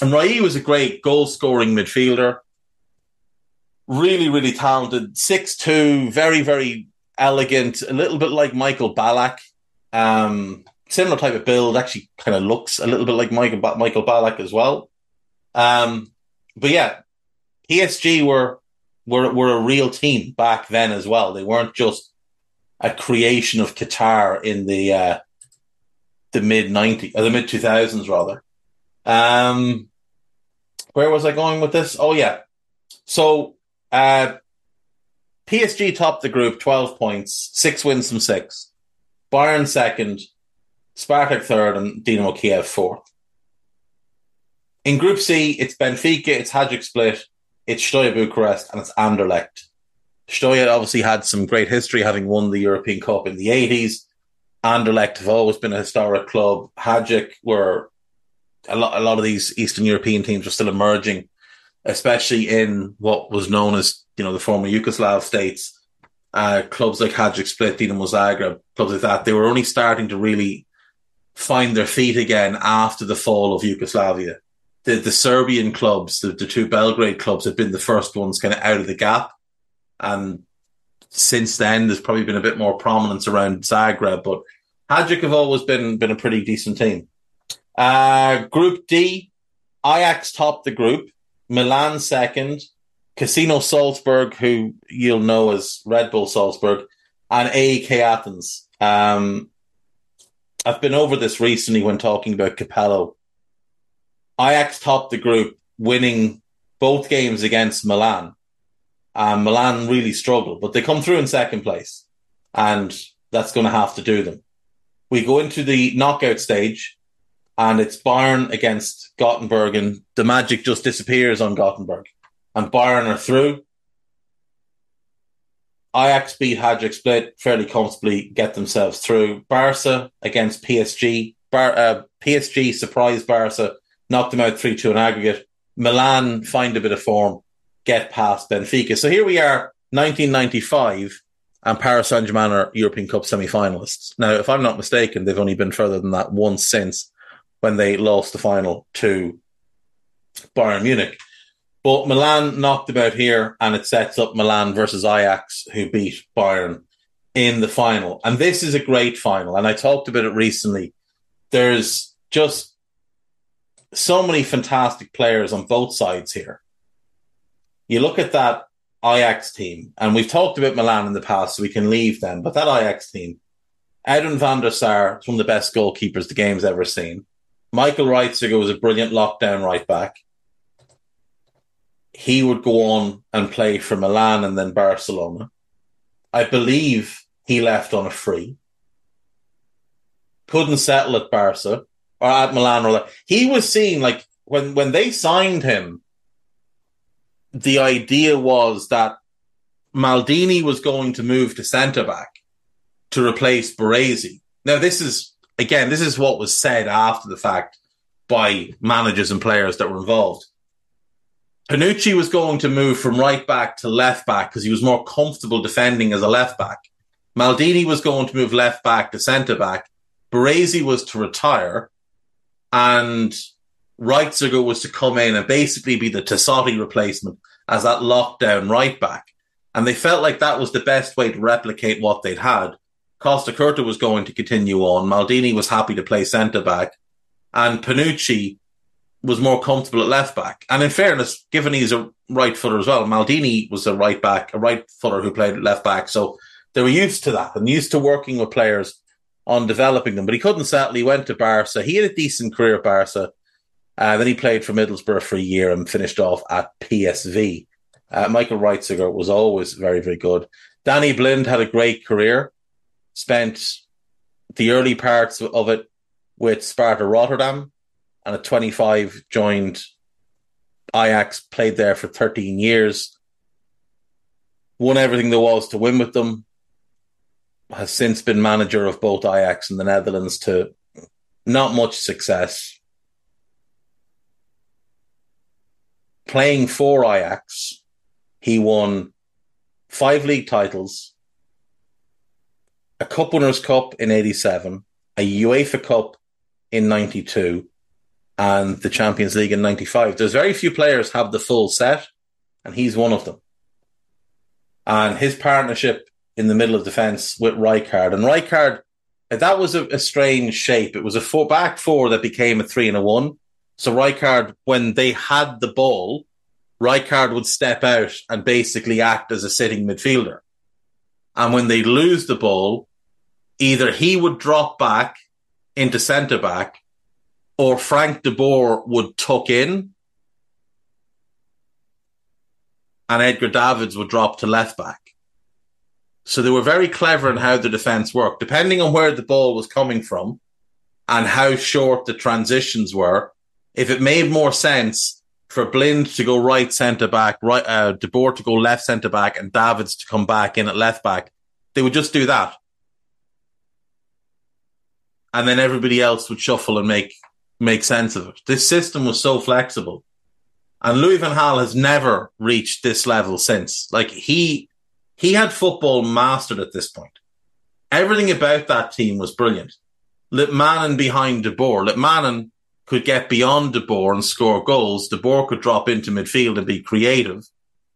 And Rai was a great goal scoring midfielder. Really, really talented. 6'2, very, very elegant, a little bit like Michael Ballack. Um, similar type of build, actually kind of looks a little bit like Michael, Michael Ballack as well. Um, but yeah, PSG were, were, were a real team back then as well. They weren't just a creation of Qatar in the, uh, the mid 90s, or the mid 2000s rather. Um, where was I going with this? Oh yeah. So, uh, PSG topped the group 12 points, six wins from six. Bayern second, Spartak third, and Dinamo Kiev fourth. In Group C, it's Benfica, it's Hajduk Split, it's Steaua Bucharest, and it's Anderlecht. Steaua obviously had some great history, having won the European Cup in the 80s. Anderlecht have always been a historic club. Hajduk were a lot, a lot of these Eastern European teams are still emerging, especially in what was known as, you know, the former Yugoslav states. Uh, clubs like Hajduk Split, Dinamo Zagreb, clubs like that, they were only starting to really find their feet again after the fall of Yugoslavia. The, the Serbian clubs, the, the two Belgrade clubs, have been the first ones kind of out of the gap. And since then, there's probably been a bit more prominence around Zagreb, but Hajduk have always been, been a pretty decent team. Uh, group D, Ajax topped the group, Milan second, Casino Salzburg, who you'll know as Red Bull Salzburg, and AEK Athens. Um, I've been over this recently when talking about Capello. Ajax topped the group, winning both games against Milan. Milan really struggled, but they come through in second place, and that's going to have to do them. We go into the knockout stage and it's Bayern against Gothenburg, and the magic just disappears on Gothenburg, and Bayern are through. Ajax beat Hajduk Split fairly comfortably, get themselves through. Barca against PSG. Bar- uh, PSG surprised Barca, knocked them out 3 2 in aggregate. Milan find a bit of form, get past Benfica. So here we are, 1995, and Paris Saint Germain are European Cup semi finalists. Now, if I'm not mistaken, they've only been further than that once since when they lost the final to Bayern Munich. But Milan knocked about here, and it sets up Milan versus Ajax, who beat Bayern in the final. And this is a great final. And I talked about it recently. There's just so many fantastic players on both sides here. You look at that Ajax team, and we've talked about Milan in the past, so we can leave them. But that Ajax team, Edwin van der Sar is one of the best goalkeepers the game's ever seen. Michael Reiziger was a brilliant lockdown right back. He would go on and play for Milan and then Barcelona. I believe he left on a free. Couldn't settle at Barca or at Milan or that. He was seen like when when they signed him, the idea was that Maldini was going to move to centre back to replace Baresi. Now, this is, again, this is what was said after the fact by managers and players that were involved. Panucci was going to move from right back to left back because he was more comfortable defending as a left back. Maldini was going to move left back to centre back. Baresi was to retire and Reiziger was to come in and basically be the Tassotti replacement as that lockdown right back. And they felt like that was the best way to replicate what they'd had. Costacurta was going to continue on. Maldini was happy to play centre back. And Panucci was more comfortable at left back. And in fairness, given he's a right footer as well, Maldini was a right back, a right footer who played left back. So they were used to that and used to working with players on developing them. But he couldn't settle. He went to Barca. He had a decent career at Barca. Uh, then he played for Middlesbrough for a year and finished off at PSV. Uh, Michael Reiziger was always very, very good. Danny Blind had a great career, spent the early parts of it with Sparta Rotterdam, and at 25 joined Ajax, played there for 13 years, won everything there was to win with them, has since been manager of both Ajax and the Netherlands to not much success. Playing for Ajax, he won five league titles, a Cup Winners' Cup in 87, a UEFA Cup in 92, and the Champions League in 95. There's very few players have the full set, and he's one of them. And his partnership in the middle of defence with Rijkaard. And Rijkaard, that was a, a, strange shape. It was a four back four that became a three and a one. So Rijkaard, when they had the ball, Rijkaard would step out and basically act as a sitting midfielder. And when they lose the ball, either he would drop back into centre back or Frank de Boer would tuck in and Edgar Davids would drop to left back. So they were very clever in how the defense worked. Depending on where the ball was coming from and how short the transitions were, if it made more sense for Blind to go right centre back, right, uh, De Boer to go left centre back, and Davids to come back in at left back, they would just do that. And then everybody else would shuffle and make make sense of it. This system was so flexible. And Louis van Gaal has never reached this level since. Like he he had football mastered at this point. Everything about that team was brilliant. Litmanen behind De Boer. Litmanen could get beyond De Boer and score goals. De Boer could drop into midfield and be creative.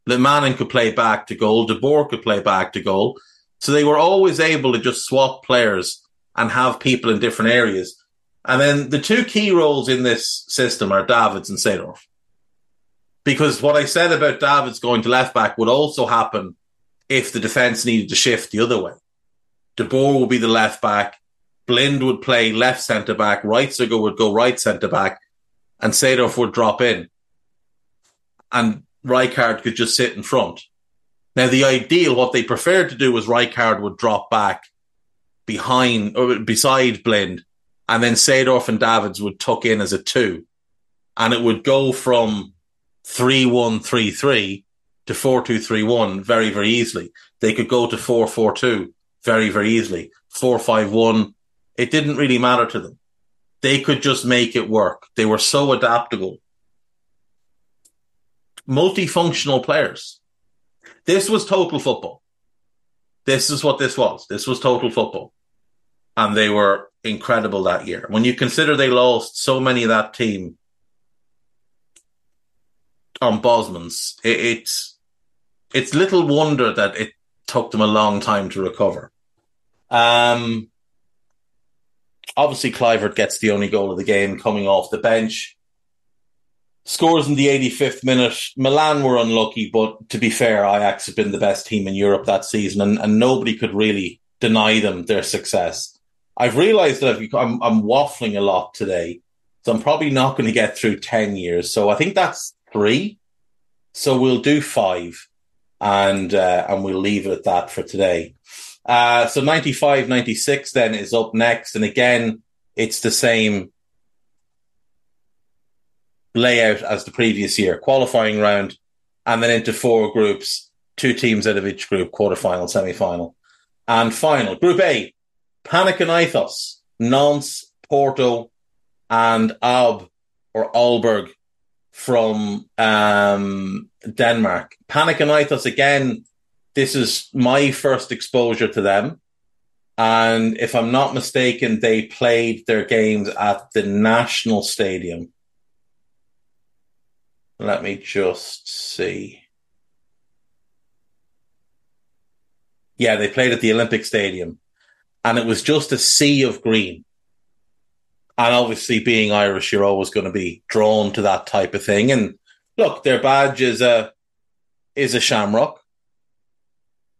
Litmanen could play back to goal. De Boer could play back to goal. So they were always able to just swap players and have people in different areas. And then the two key roles in this system are Davids and Seedorf. Because what I said about Davids going to left back would also happen if the defence needed to shift the other way. De Boer would be the left back. Blind would play left centre back. Reiziger would go right centre back. And Seedorf would drop in. And Rijkaard could just sit in front. Now, the ideal, what they preferred to do was Rijkaard would drop back behind or beside Blind, and then Seedorf and Davids would tuck in as a two. And it would go from 3 1 3 3 to 4231 very, very easily. They could go to 442 very, very easily. 451. It didn't really matter to them. They could just make it work. They were so adaptable. Multifunctional players. This was total football. This is what this was. This was total football. And they were incredible that year. When you consider they lost so many of that team on Bosmans, it, it's it's little wonder that it took them a long time to recover. Um, obviously, Kluivert gets the only goal of the game coming off the bench. Scores in the 85th minute. Milan were unlucky, but to be fair, Ajax have been the best team in Europe that season, and, and nobody could really deny them their success. I've realized that I've, I'm, I'm waffling a lot today, so I'm probably not going to get through 10 years. So I think that's three. So we'll do five and uh, and we'll leave it at that for today. Uh, so 95, 96 then is up next, and again, it's the same layout as the previous year. Qualifying round, and then into four groups, two teams out of each group, quarterfinal, semi-final, and final. Group A, Panathinaikos, Nantes, Porto, and Ab or Aalborg from um, Denmark. Panathinaikos again. This is my first exposure to them. And if I'm not mistaken, they played their games at the National Stadium. Let me just see. Yeah, they played at the Olympic Stadium. And it was just a sea of green. And obviously, being Irish, you're always going to be drawn to that type of thing. And look, their badge is a is a shamrock.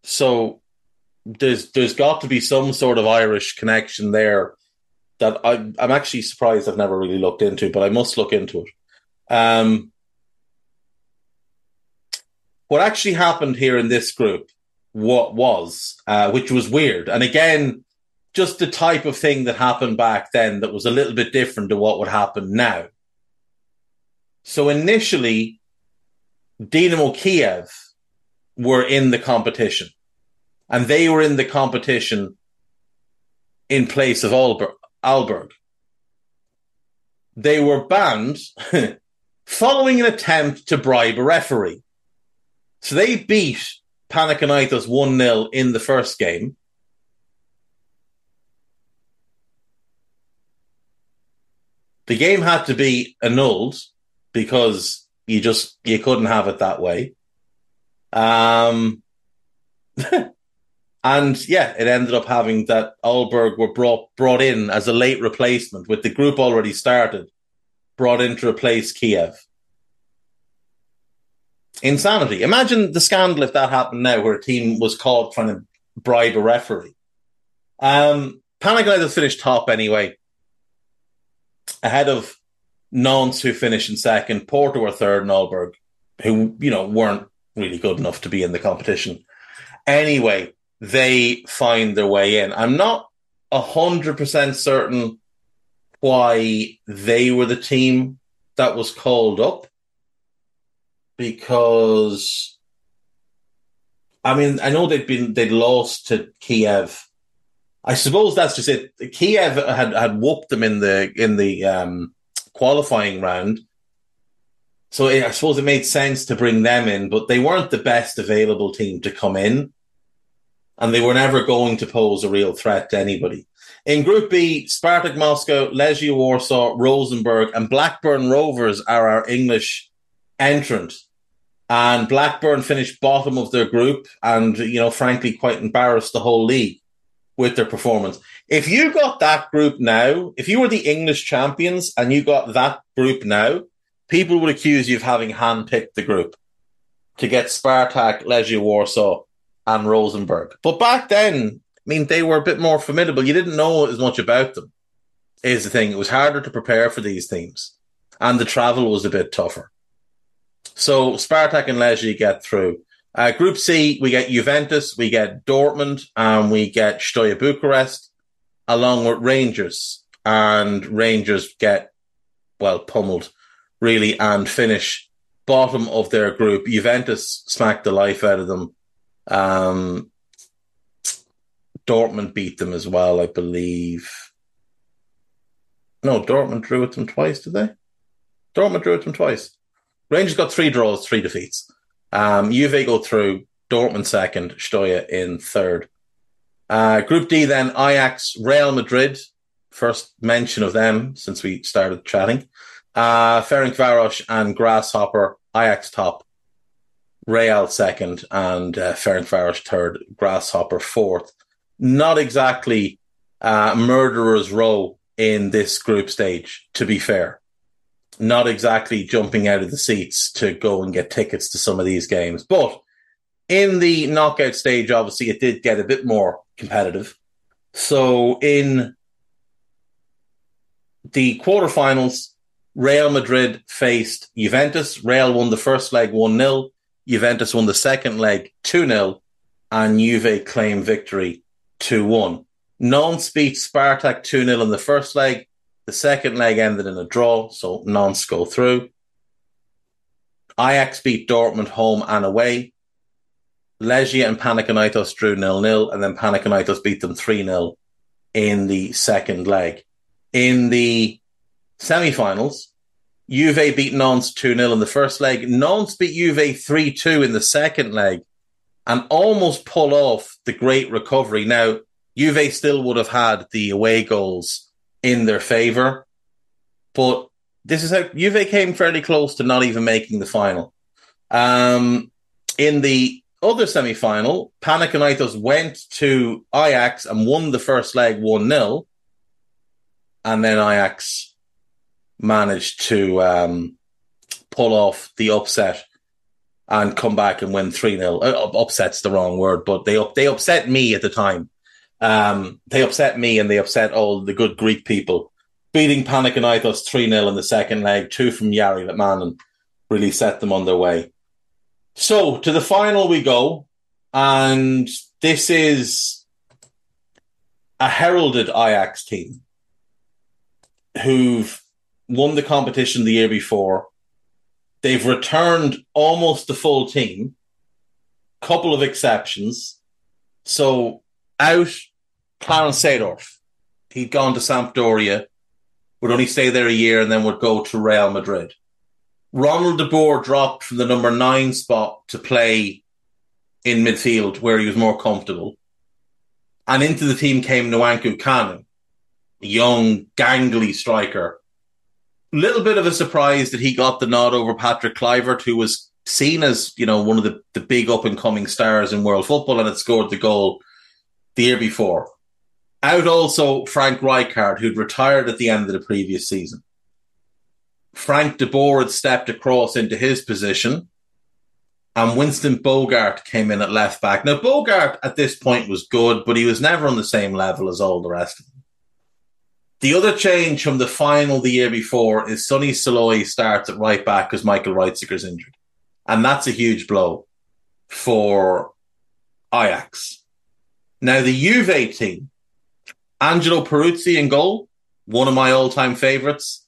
So there's there's got to be some sort of Irish connection there that I, I'm actually surprised I've never really looked into, but I must look into it. Um, what actually happened here in this group, what was, uh, which was weird, and again, just the type of thing that happened back then that was a little bit different to what would happen now. So initially, Dynamo Kiev were in the competition and they were in the competition in place of. Aalborg. They were banned following an attempt to bribe a referee. So they beat Panathinaikos 1 0 in the first game. The game had to be annulled because you just you couldn't have it that way. Um And yeah, it ended up having that Aalborg were brought brought in as a late replacement with the group already started, brought in to replace Kiev. Insanity. Imagine the scandal if that happened now, where a team was caught trying to bribe a referee. Um, Panathinaikos finished top anyway, ahead of Nantes, who finished in second, Porto were third, and Aalborg, who you know weren't really good enough to be in the competition. Anyway, they find their way in. I'm not a hundred percent certain why they were the team that was called up because I mean I know they'd been they'd lost to Kiev. I suppose that's just it. Kiev had had whooped them in the in the um, qualifying round, so I suppose it made sense to bring them in, but they weren't the best available team to come in and they were never going to pose a real threat to anybody. In Group B, Spartak Moscow, Legia Warsaw, Rosenborg, and Blackburn Rovers are our English entrant. And Blackburn finished bottom of their group and, you know, frankly, quite embarrassed the whole league with their performance. If you got that group now, if you were the English champions and you got that group now, people would accuse you of having handpicked the group to get Spartak, Legia Warsaw, and Rosenborg. But back then, I mean, they were a bit more formidable. You didn't know as much about them, is the thing. It was harder to prepare for these teams, and the travel was a bit tougher. So Spartak and Legia get through. Uh, Group C, we get Juventus, we get Dortmund, and we get Steaua Bucharest, along with Rangers. And Rangers get, well, pummeled, really, and finish bottom of their group. Juventus smacked the life out of them um, Dortmund beat them as well, I believe. No, Dortmund drew with them twice, did they? Dortmund drew with them twice. Rangers got three draws, three defeats. Um, Juve go through, Dortmund second, Steaua in third. Uh, Group D then, Ajax, Real Madrid, first mention of them since we started chatting. Uh, Ferencvaros and Grasshopper, Ajax top, Real second, and uh, Ferencvaros third, Grasshopper fourth. Not exactly uh, murderer's row in this group stage, to be fair. Not exactly jumping out of the seats to go and get tickets to some of these games. But in the knockout stage, obviously, it did get a bit more competitive. So in the quarterfinals, Real Madrid faced Juventus. Real won the first leg 1 0. Juventus won the second leg 2 0, and Juve claimed victory 2 1. Nantes beat Spartak 2 0 in the first leg. The second leg ended in a draw, so Nantes go through. Ajax beat Dortmund home and away. Legia and Panathinaikos drew nil-nil, and then Panathinaikos beat them 3-0 in the second leg. In the semi-finals, Juve beat Nantes 2-0 in the first leg. Nantes beat Juve 3-2 in the second leg and almost pull off the great recovery. Now, Juve still would have had the away goals in their favour, but this is how Juve came fairly close to not even making the final. Um, in the other semi final, Panathinaikos went to Ajax and won the first leg 1 0. And then Ajax managed to um, pull off the upset and come back and win 3 0. Uh, upset's the wrong word, but they, they upset me at the time. Um, they upset me and they upset all the good Greek people beating Panathinaikos 3 0 in the second leg, two from Jari Litmanen really set them on their way. So to the final we go, and this is a heralded Ajax team who've won the competition the year before. They've returned almost the full team, couple of exceptions. So out Clarence Seedorf, he'd gone to Sampdoria would only stay there a year and then would go to Real Madrid. Ronald de Boer dropped from the number nine spot to play in midfield where he was more comfortable. And into the team came Nwankwo Kanu, a young, gangly striker. Little bit of a surprise that he got the nod over Patrick Kluivert, who was seen as, you know, one of the, the big up and coming stars in world football and had scored the goal the year before. Out also Frank Rijkaard, who'd retired at the end of the previous season. Frank de Boer had stepped across into his position, and Winston Bogarde came in at left back. Now, Bogarde at this point was good, but he was never on the same level as all the rest of them. The other change from the final the year before is Sonny Silooy starts at right back because Michael Reiziger's injured. And that's a huge blow for Ajax. Now, the Juve team Angelo Peruzzi in goal, one of my all time favorites.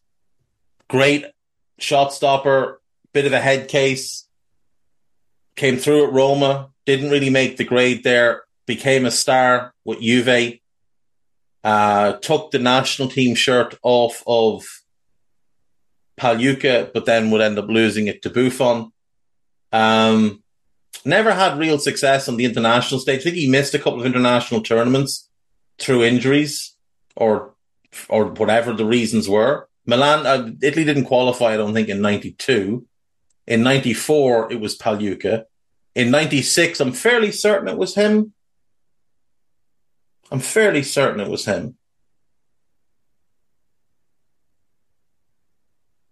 Great shot stopper, bit of a head case. Came through at Roma, didn't really make the grade there, became a star with Juve. Uh, took the national team shirt off of Pagliuca, but then would end up losing it to Buffon. Um, never had real success on the international stage. I think he missed a couple of international tournaments through injuries or or whatever the reasons were. Milan, uh, Italy didn't qualify. I don't think in '92. In '94, it was Pagliuca. In '96, I'm fairly certain it was him. I'm fairly certain it was him.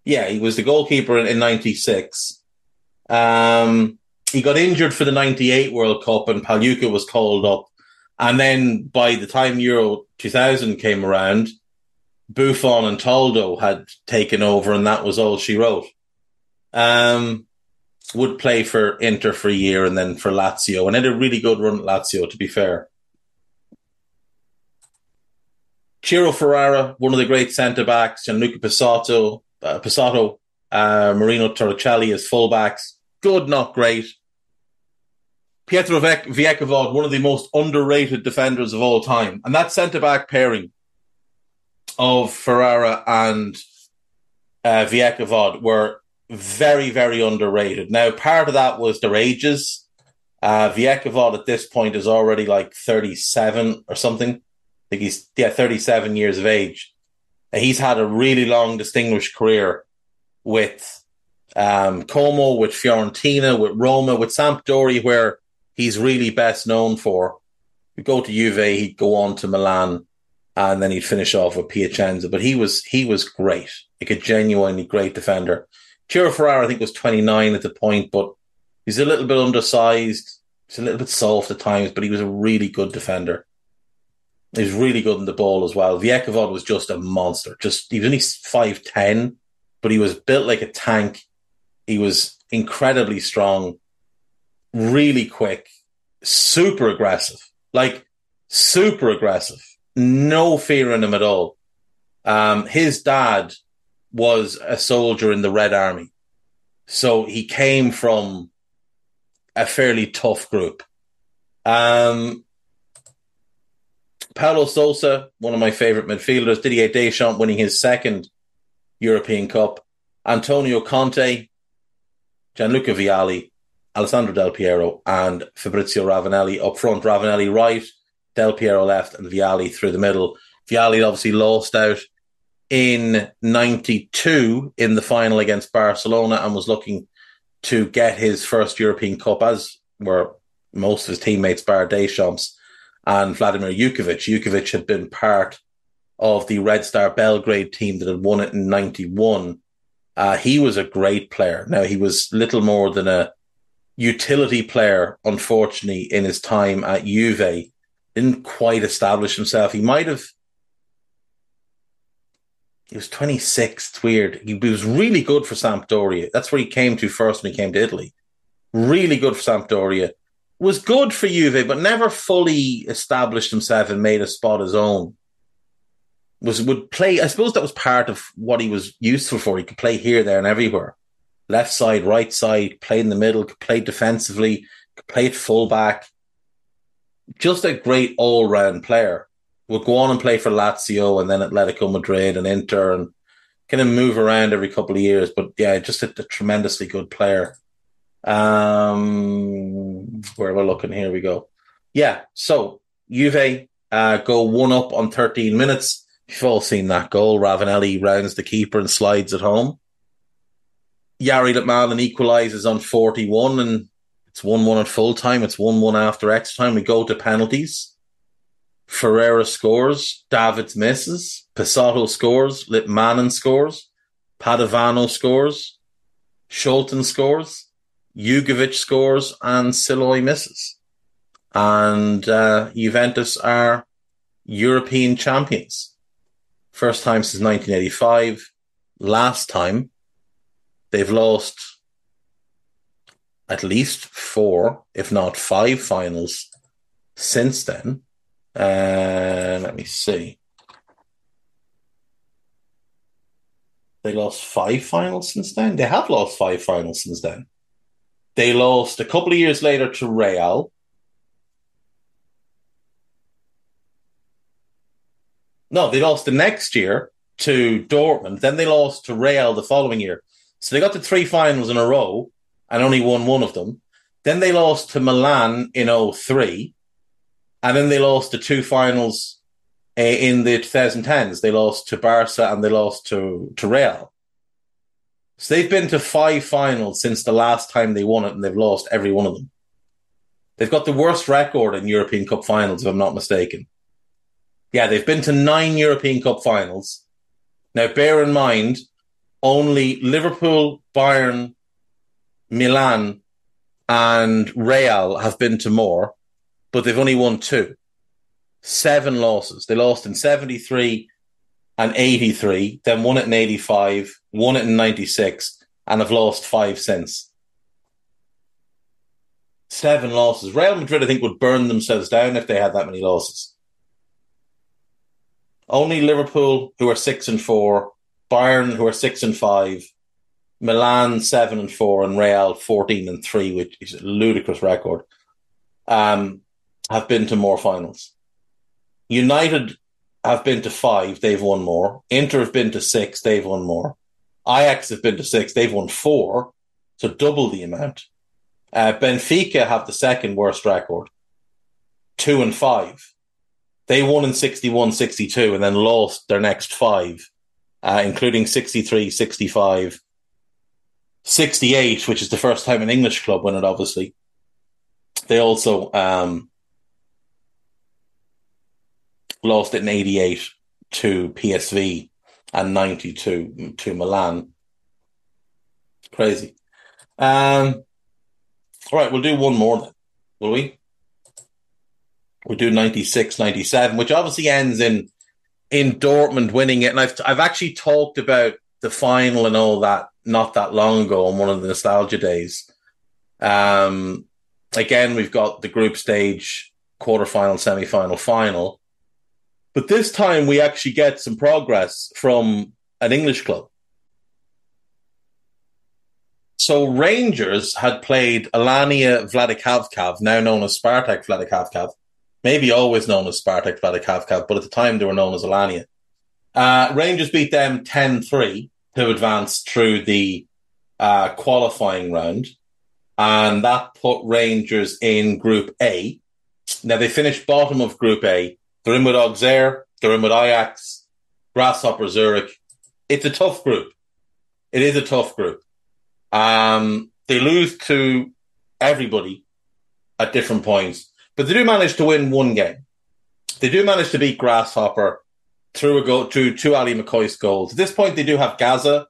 Yeah, he was the goalkeeper in, in 96. Um, he got injured for the 98 World Cup and Pagliuca was called up and then by the time Euro 2000 came around, Buffon and Toldo had taken over, and that was all she wrote. Um, would play for Inter for a year and then for Lazio, and had a really good run at Lazio, to be fair. Ciro Ferrara, one of the great centre backs, Gianluca Pessotto, uh, Pessotto, uh, Moreno Torricelli as fullbacks. Good, not great. Pietro Vierchowod, one of the most underrated defenders of all time. And that centre back pairing of Ferrara and uh, were very, very underrated. Now, part of that was their ages. Uh, at this point is already like 37 or something. I think he's, yeah, 37 years of age. And He's had a really long, distinguished career with um, Como, with Fiorentina, with Roma, with Sampdoria, where he's really best known for. He'd go to Juve, he'd go on to Milan, and then he'd finish off with Piacenza. But he was he was great, like a genuinely great defender. Ciro Ferrara, I think, was 29 at the point, but he's a little bit undersized. He's a little bit soft at times, but he was a really good defender. He was really good in the ball as well. Vierchowod was just a monster. Just he was only five ten, but he was built like a tank. He was incredibly strong really quick, super aggressive, like super aggressive. No fear in him at all. Um, his dad was a soldier in the Red Army. So he came from a fairly tough group. Um, Paulo Sousa, one of my favourite midfielders, Didier Deschamps winning his second European Cup, Antonio Conte, Gianluca Vialli, Alessandro Del Piero, and Fabrizio Ravanelli up front. Ravanelli right, Del Piero left, and Vialli through the middle. Vialli obviously lost out in 92 in the final against Barcelona and was looking to get his first European Cup, as were most of his teammates, bar Deschamps and Vladimir Jugovic. Jugovic had been part of the Red Star Belgrade team that had won it in 91. Uh, he was a great player. Now, he was little more than a utility player, unfortunately, in his time at Juve. Didn't quite establish himself. He might have. He was 26. It's weird. He, was really good for Sampdoria. That's where he came to first when he came to Italy. Really good for Sampdoria was good for Juve, but never fully established himself and made a spot his own. Was would play. I suppose that was part of what he was useful for. He could play here, there, and everywhere. Left side, right side, play in the middle, could play defensively, could play at fullback. Just a great all round player. Would go on and play for Lazio and then Atletico Madrid and Inter and kind of move around every couple of years. But yeah, just a, a tremendously good player. Um, where we're looking, here we go. Yeah, so Juve uh, go one up on 13 minutes. You've all seen that goal. Ravanelli rounds the keeper and slides it home. Jari Litmanen equalises on 41 and it's 1 1 at full time. It's 1 1 after extra time. We go to penalties. Ferrara scores. Davids misses. Pessotto scores. Litmanen scores. Padovano scores. Scholten scores. Jugovic scores and Silooy misses. And uh, Juventus are European champions. First time since 1985. Last time they've lost at least four, if not five finals since then. Uh, let me see. They lost five finals since then. They have lost five finals since then. They lost a couple of years later to Real. No, they lost the next year to Dortmund. Then they lost to Real the following year. So they got to three finals in a row and only won one of them. Then they lost to Milan in 03. And then they lost the two finals uh, in the 2010s. They lost to Barca and they lost to, to Real. So they've been to five finals since the last time they won it, and they've lost every one of them. They've got the worst record in European Cup finals, if I'm not mistaken. Yeah, they've been to nine European Cup finals. Now, bear in mind, only Liverpool, Bayern, Milan, and Real have been to more, but they've only won two. Seven losses. They lost in 73 and 83, then won it in 85, won it in 96, and have lost five since. Seven losses. Real Madrid, I think, would burn themselves down if they had that many losses. Only Liverpool, who are six and four, Bayern, who are six and five, Milan seven and four, and Real fourteen and three, which is a ludicrous record. Um, have been to more finals. United have been to five, they've won more. Inter have been to six, they've won more. Ajax have been to six, they've won four, so double the amount. Uh, Benfica have the second worst record, two and five. They won in 61 62 and then lost their next five, uh, including 63 65, 68, which is the first time an English club won it, obviously. They also um, lost it in 88 to PSV and 92 to Milan. Crazy. Um, all right, we'll do one more then, will we? We'll do 96, 97, which obviously ends in in Dortmund winning it. And I've, I've actually talked about the final and all that not that long ago on one of the nostalgia days. Um, again, we've got the group stage, quarterfinal, semi final, final. But this time we actually get some progress from an English club. so Rangers had played Alania Vladikavkaz, now known as Spartak Vladikavkaz, maybe always known as Spartak Vladikavkaz, but at the time they were known as Alania. Uh, Rangers beat them 10-3 to advance through the uh, qualifying round. And that put Rangers in Group A. Now they finished bottom of Group A. They're in with Auxerre, they're in with Ajax, Grasshopper Zurich. It's a tough group. It is a tough group. Um, they lose to everybody at different points, but they do manage to win one game. They do manage to beat Grasshopper through a goal, through two Ally McCoist goals. At this point, they do have Gazza.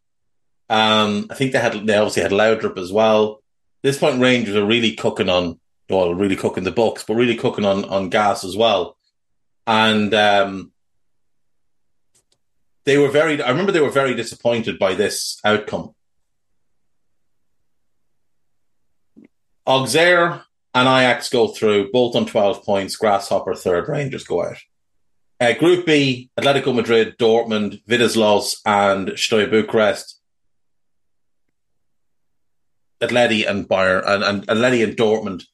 Um, I think they had, they obviously had Laudrup as well. At this point, Rangers are really cooking on, well, really cooking the books, but really cooking on, on gas as well. And, um, they were very, I remember they were very disappointed by this outcome. Auxerre and Ajax go through, both on 12 points. Grasshopper third, Rangers go out. Uh, Group B, Atletico Madrid, Dortmund, Widzew Lodz, and Steaua Bucharest. Atleti and Bayern and, and Atleti and Dortmund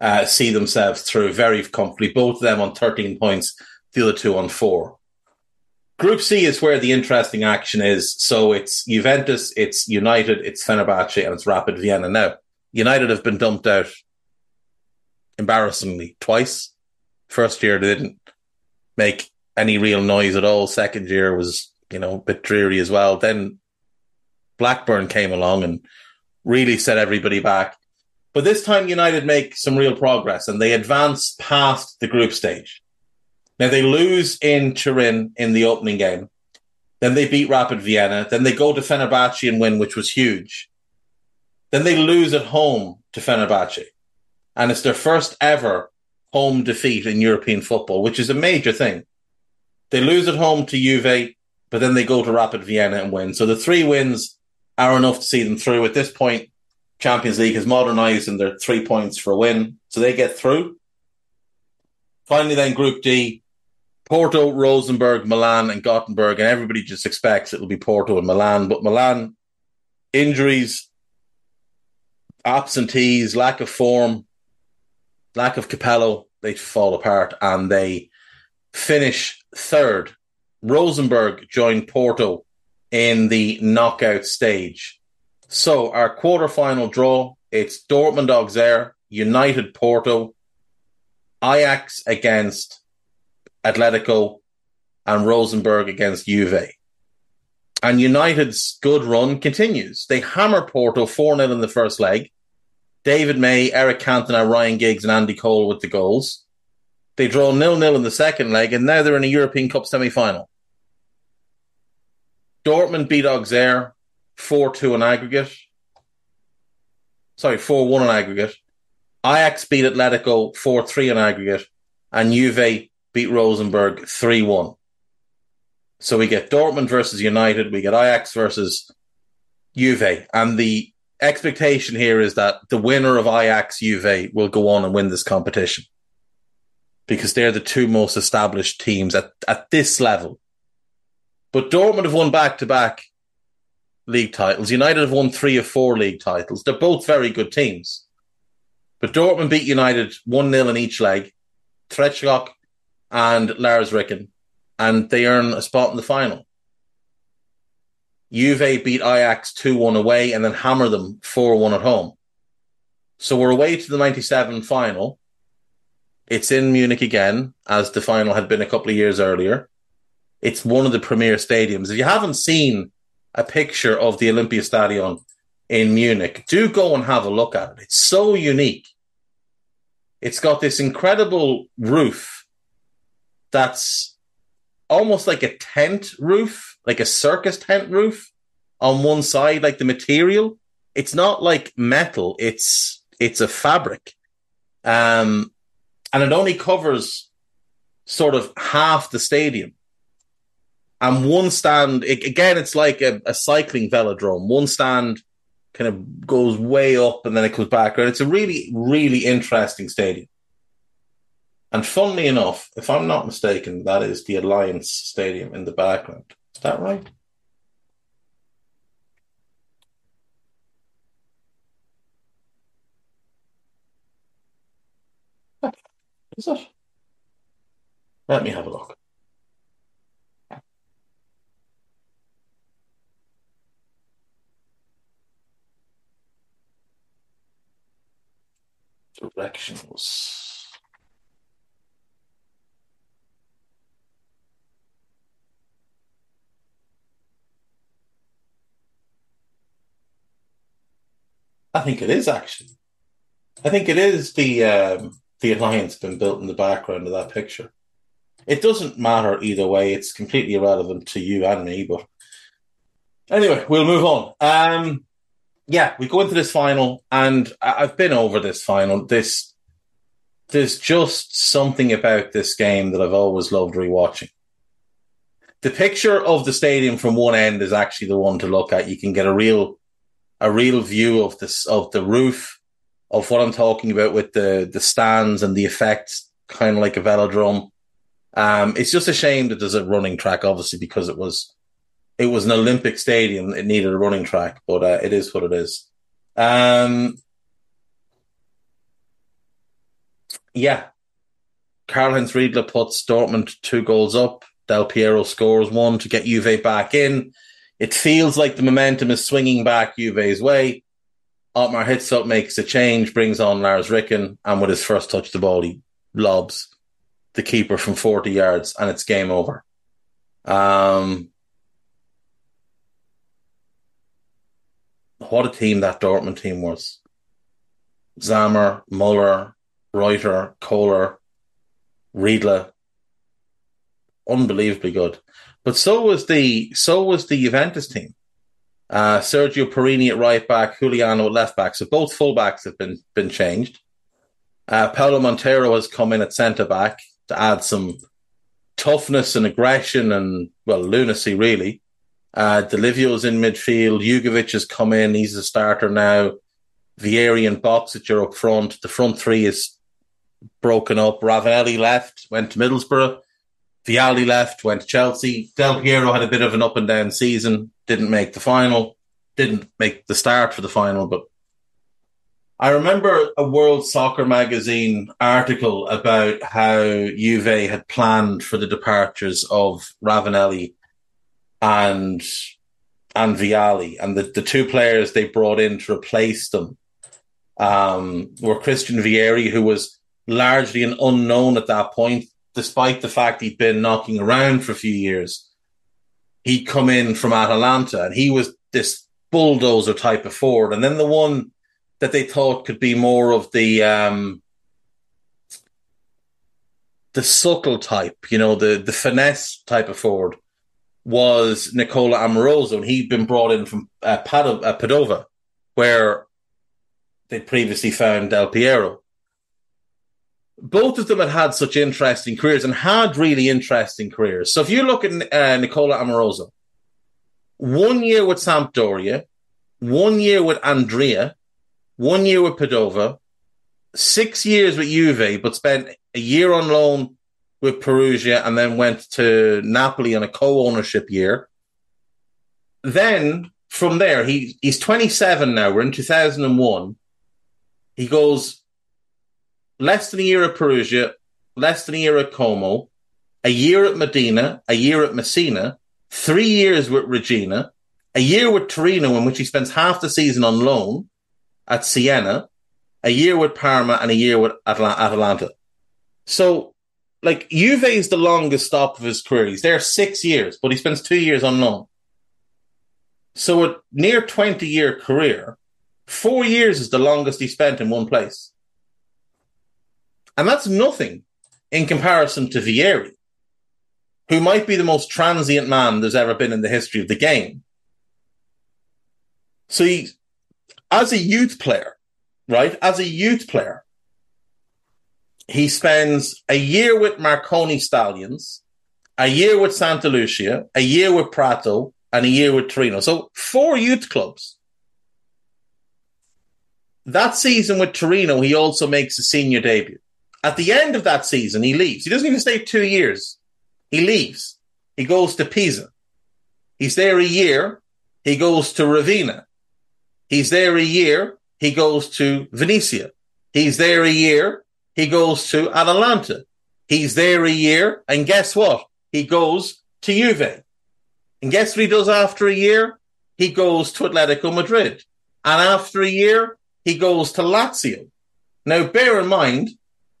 uh, see themselves through very comfortably. Both of them on 13 points, the other two on four. Group C is where the interesting action is. So it's Juventus, it's United, it's Fenerbahce, and it's Rapid Vienna. Now, United have been dumped out embarrassingly twice. First year they didn't make any real noise at all. Second year was, you know, a bit dreary as well. Then Blackburn came along and really set everybody back. But this time United make some real progress and they advance past the group stage. Now they lose in Turin in the opening game. Then they beat Rapid Vienna. Then they go to Fenerbahce and win, which was huge. Then they lose at home to Fenerbahce. And it's their first ever home defeat in European football, which is a major thing. They lose at home to Juve, but then they go to Rapid Vienna and win. So the three wins are enough to see them through. At this point, Champions League has modernised and they're three points for a win. So they get through. Finally, then Group D, Porto, Rosenborg, Milan, and Gothenburg. And everybody just expects it'll be Porto and Milan. But Milan, injuries, absentees, lack of form, lack of Capello, they fall apart and they finish third. Rosenborg joined Porto in the knockout stage. So our quarterfinal draw, it's Dortmund Auxerre, United Porto, Ajax against Atletico, and Rosenborg against Juve. And United's good run continues. They hammer Porto 4 0 in the first leg. David May, Eric Cantona, Ryan Giggs, and Andy Cole with the goals. They draw nil nil in the second leg, and now they're in a European Cup semi final. Dortmund beat Auxerre 4 2 in aggregate. Sorry, 4 1 in aggregate. Ajax beat Atletico 4 3 in aggregate. And Juve beat Rosenborg 3 1. So we get Dortmund versus United, we get Ajax versus Juve. And the expectation here is that the winner of Ajax Juve will go on and win this competition because they're the two most established teams at, at this level. But Dortmund have won back to back league titles. United have won three of four league titles. They're both very good teams. But Dortmund beat United 1 0 in each leg, Tretschok and Lars Ricken, and they earn a spot in the final. Juve beat Ajax 2 1 away and then hammer them 4 1 at home. So we're away to the 97 final. It's in Munich again, as the final had been a couple of years earlier. It's one of the premier stadiums. If you haven't seen a picture of the Olympiastadion in Munich, do go and have a look at it. It's so unique. It's got this incredible roof that's almost like a tent roof, like a circus tent roof on one side, like the material. It's not like metal, it's it's a fabric. Um and it only covers sort of half the stadium. And one stand, it, again, it's like a, a, cycling velodrome. One stand kind of goes way up and then it comes back. And it's a really, really interesting stadium. And funnily enough, if I'm not mistaken, that is the Allianz Stadium in the background. Is that right? Is it? Let me have a look. Directions. I think it is actually. I think it is the um, the Allianz been built in the background of that picture. It doesn't matter either way; it's completely irrelevant to you and me. But anyway, we'll move on. Um, yeah, we go into this final, and I've been over this final. This there's just something about this game that I've always loved rewatching. The picture of the stadium from one end is actually the one to look at. You can get a real a real view of this of the roof of what I'm talking about with the the stands and the effects, kind of like a velodrome. Um, it's just a shame that there's a running track, obviously, because it was it was an Olympic stadium. It needed a running track, but uh, it is what it is. Um, yeah, Karl-Heinz Riedle puts Dortmund two goals up. Del Piero scores one to get Juve back in. It feels like the momentum is swinging back Juve's way. Ottmar Hitzfeld makes a change, brings on Lars Ricken, and with his first touch of the ball, he lobs the keeper from 40 yards, and it's game over. Um, what a team that Dortmund team was. Sammer, Muller, Reuter, Kohler, Riedle. Unbelievably good. But so was the so was the Juventus team. Uh, Sergio Porrini at right back, Iuliano at left back. So both fullbacks have been been changed. Uh, Paolo Montero has come in at centre back to add some toughness and aggression and well lunacy really. Uh, Di Livio's in midfield. Jugovic has come in. He's a starter now. Vieri and Boksic up front. The front three is broken up. Ravanelli left, went to Middlesbrough. Vialli left, went to Chelsea. Del Piero had a bit of an up and down season, didn't make the final, didn't make the start for the final, but I remember a World Soccer magazine article about how Juve had planned for the departures of Ravanelli and and Vialli, and the, the two players they brought in to replace them um, were Christian Vieri, who was largely an unknown at that point, despite the fact he'd been knocking around for a few years, he'd come in from Atalanta and he was this bulldozer type of forward. And then the one that they thought could be more of the um, the subtle type, you know, the the finesse type of forward was Nicola Amoruso, and he'd been brought in from uh, uh, Padova, where they previously found Del Piero both of them had had such interesting careers and had really interesting careers. So if you look at uh, Nicola Amoruso, one year with Sampdoria, one year with Andria, one year with Padova, six years with Juve, but spent a year on loan with Perugia and then went to Napoli on a co-ownership year. Then from there, he, he's 27 now. We're in 2001. He goes less than a year at Perugia, less than a year at Como, a year at Modena, a year at Messina, three years with Reggina, a year with Torino, in which he spends half the season on loan at Siena, a year with Parma, and a year with Atalanta. So, like, Juve is the longest stop of his career. He's there six years, but he spends two years on loan. So, a near 20 year career, four years is the longest he spent in one place. And that's nothing in comparison to Vieri, who might be the most transient man there's ever been in the history of the game. So he, as a youth player, right, as a youth player, he spends a year with Marconi Stallions, a year with Santa Lucia, a year with Prato, and a year with Torino. So four youth clubs. That season with Torino, he also makes a senior debut. At the end of that season, he leaves. He doesn't even stay two years. He leaves. He goes to Pisa. He's there a year. He goes to Ravenna. He's there a year. He goes to Venezia. He's there a year. he goes to Atalanta. He's there a year, and guess what? He goes to Juve. And guess what he does after a year? He goes to Atletico Madrid. And after a year, he goes to Lazio. Now, bear in mind,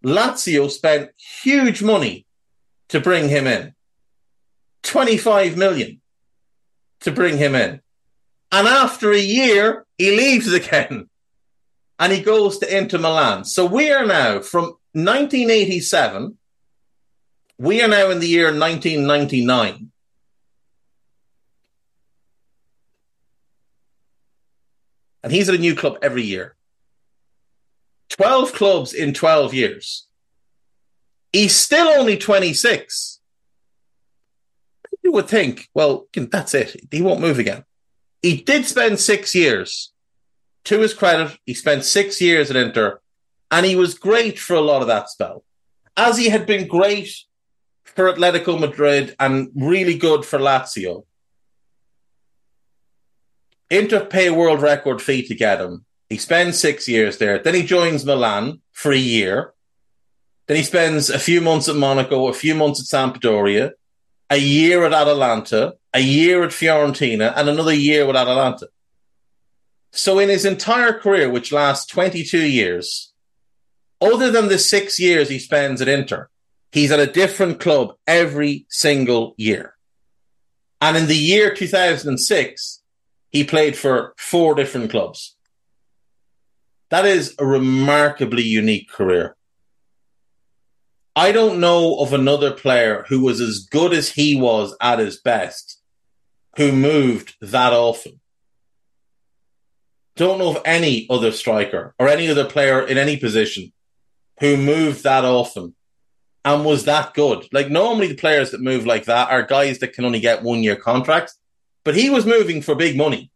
Lazio spent huge money to bring him in 25 million to bring him in. And after a year, he leaves again and he goes to Inter Milan. So we are now from 1987, we are now in the year 1999. And he's at a new club every year. 12 clubs in 12 years. He's still only 26. You would think, well, that's it. He won't move again. He did spend six years. To his credit, he spent six years at Inter, and he was great for a lot of that spell. As he had been great for Atletico Madrid and really good for Lazio. Inter pay world record fee to get him. He spends six years there. Then he joins Milan for a year. Then he spends a few months at Monaco, a few months at Sampdoria, a year at Atalanta, a year at Fiorentina, and another year with Atalanta. So in his entire career, which lasts 22 years, other than the six years he spends at Inter, he's at a different club every single year. And in the year 2006, he played for four different clubs. That is a remarkably unique career. I don't know of another player who was as good as he was at his best who moved that often. Don't know of any other striker or any other player in any position who moved that often and was that good. Like normally the players that move like that are guys that can only get one year contracts, but he was moving for big money.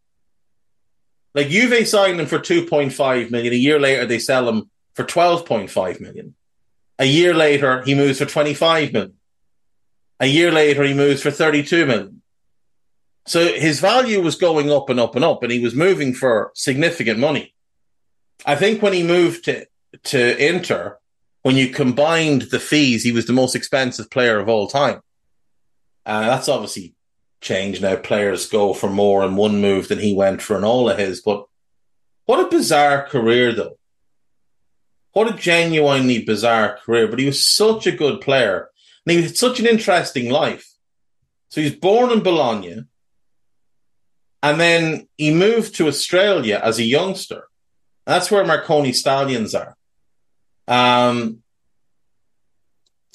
Like Juve signed him for 2.5 million. A year later, they sell him for 12.5 million. A year later, he moves for 25 million. A year later, he moves for 32 million. So his value was going up and up and up, and he was moving for significant money. I think when he moved to, to Inter, when you combined the fees, he was the most expensive player of all time. Uh, that's obviously change now. Players go for more in one move than he went for in all of his. But what a bizarre career, though. What a genuinely bizarre career. But he was such a good player. And he had such an interesting life. So he's born in Bologna. And then he moved to Australia as a youngster. That's where Marconi Stallions are. Um,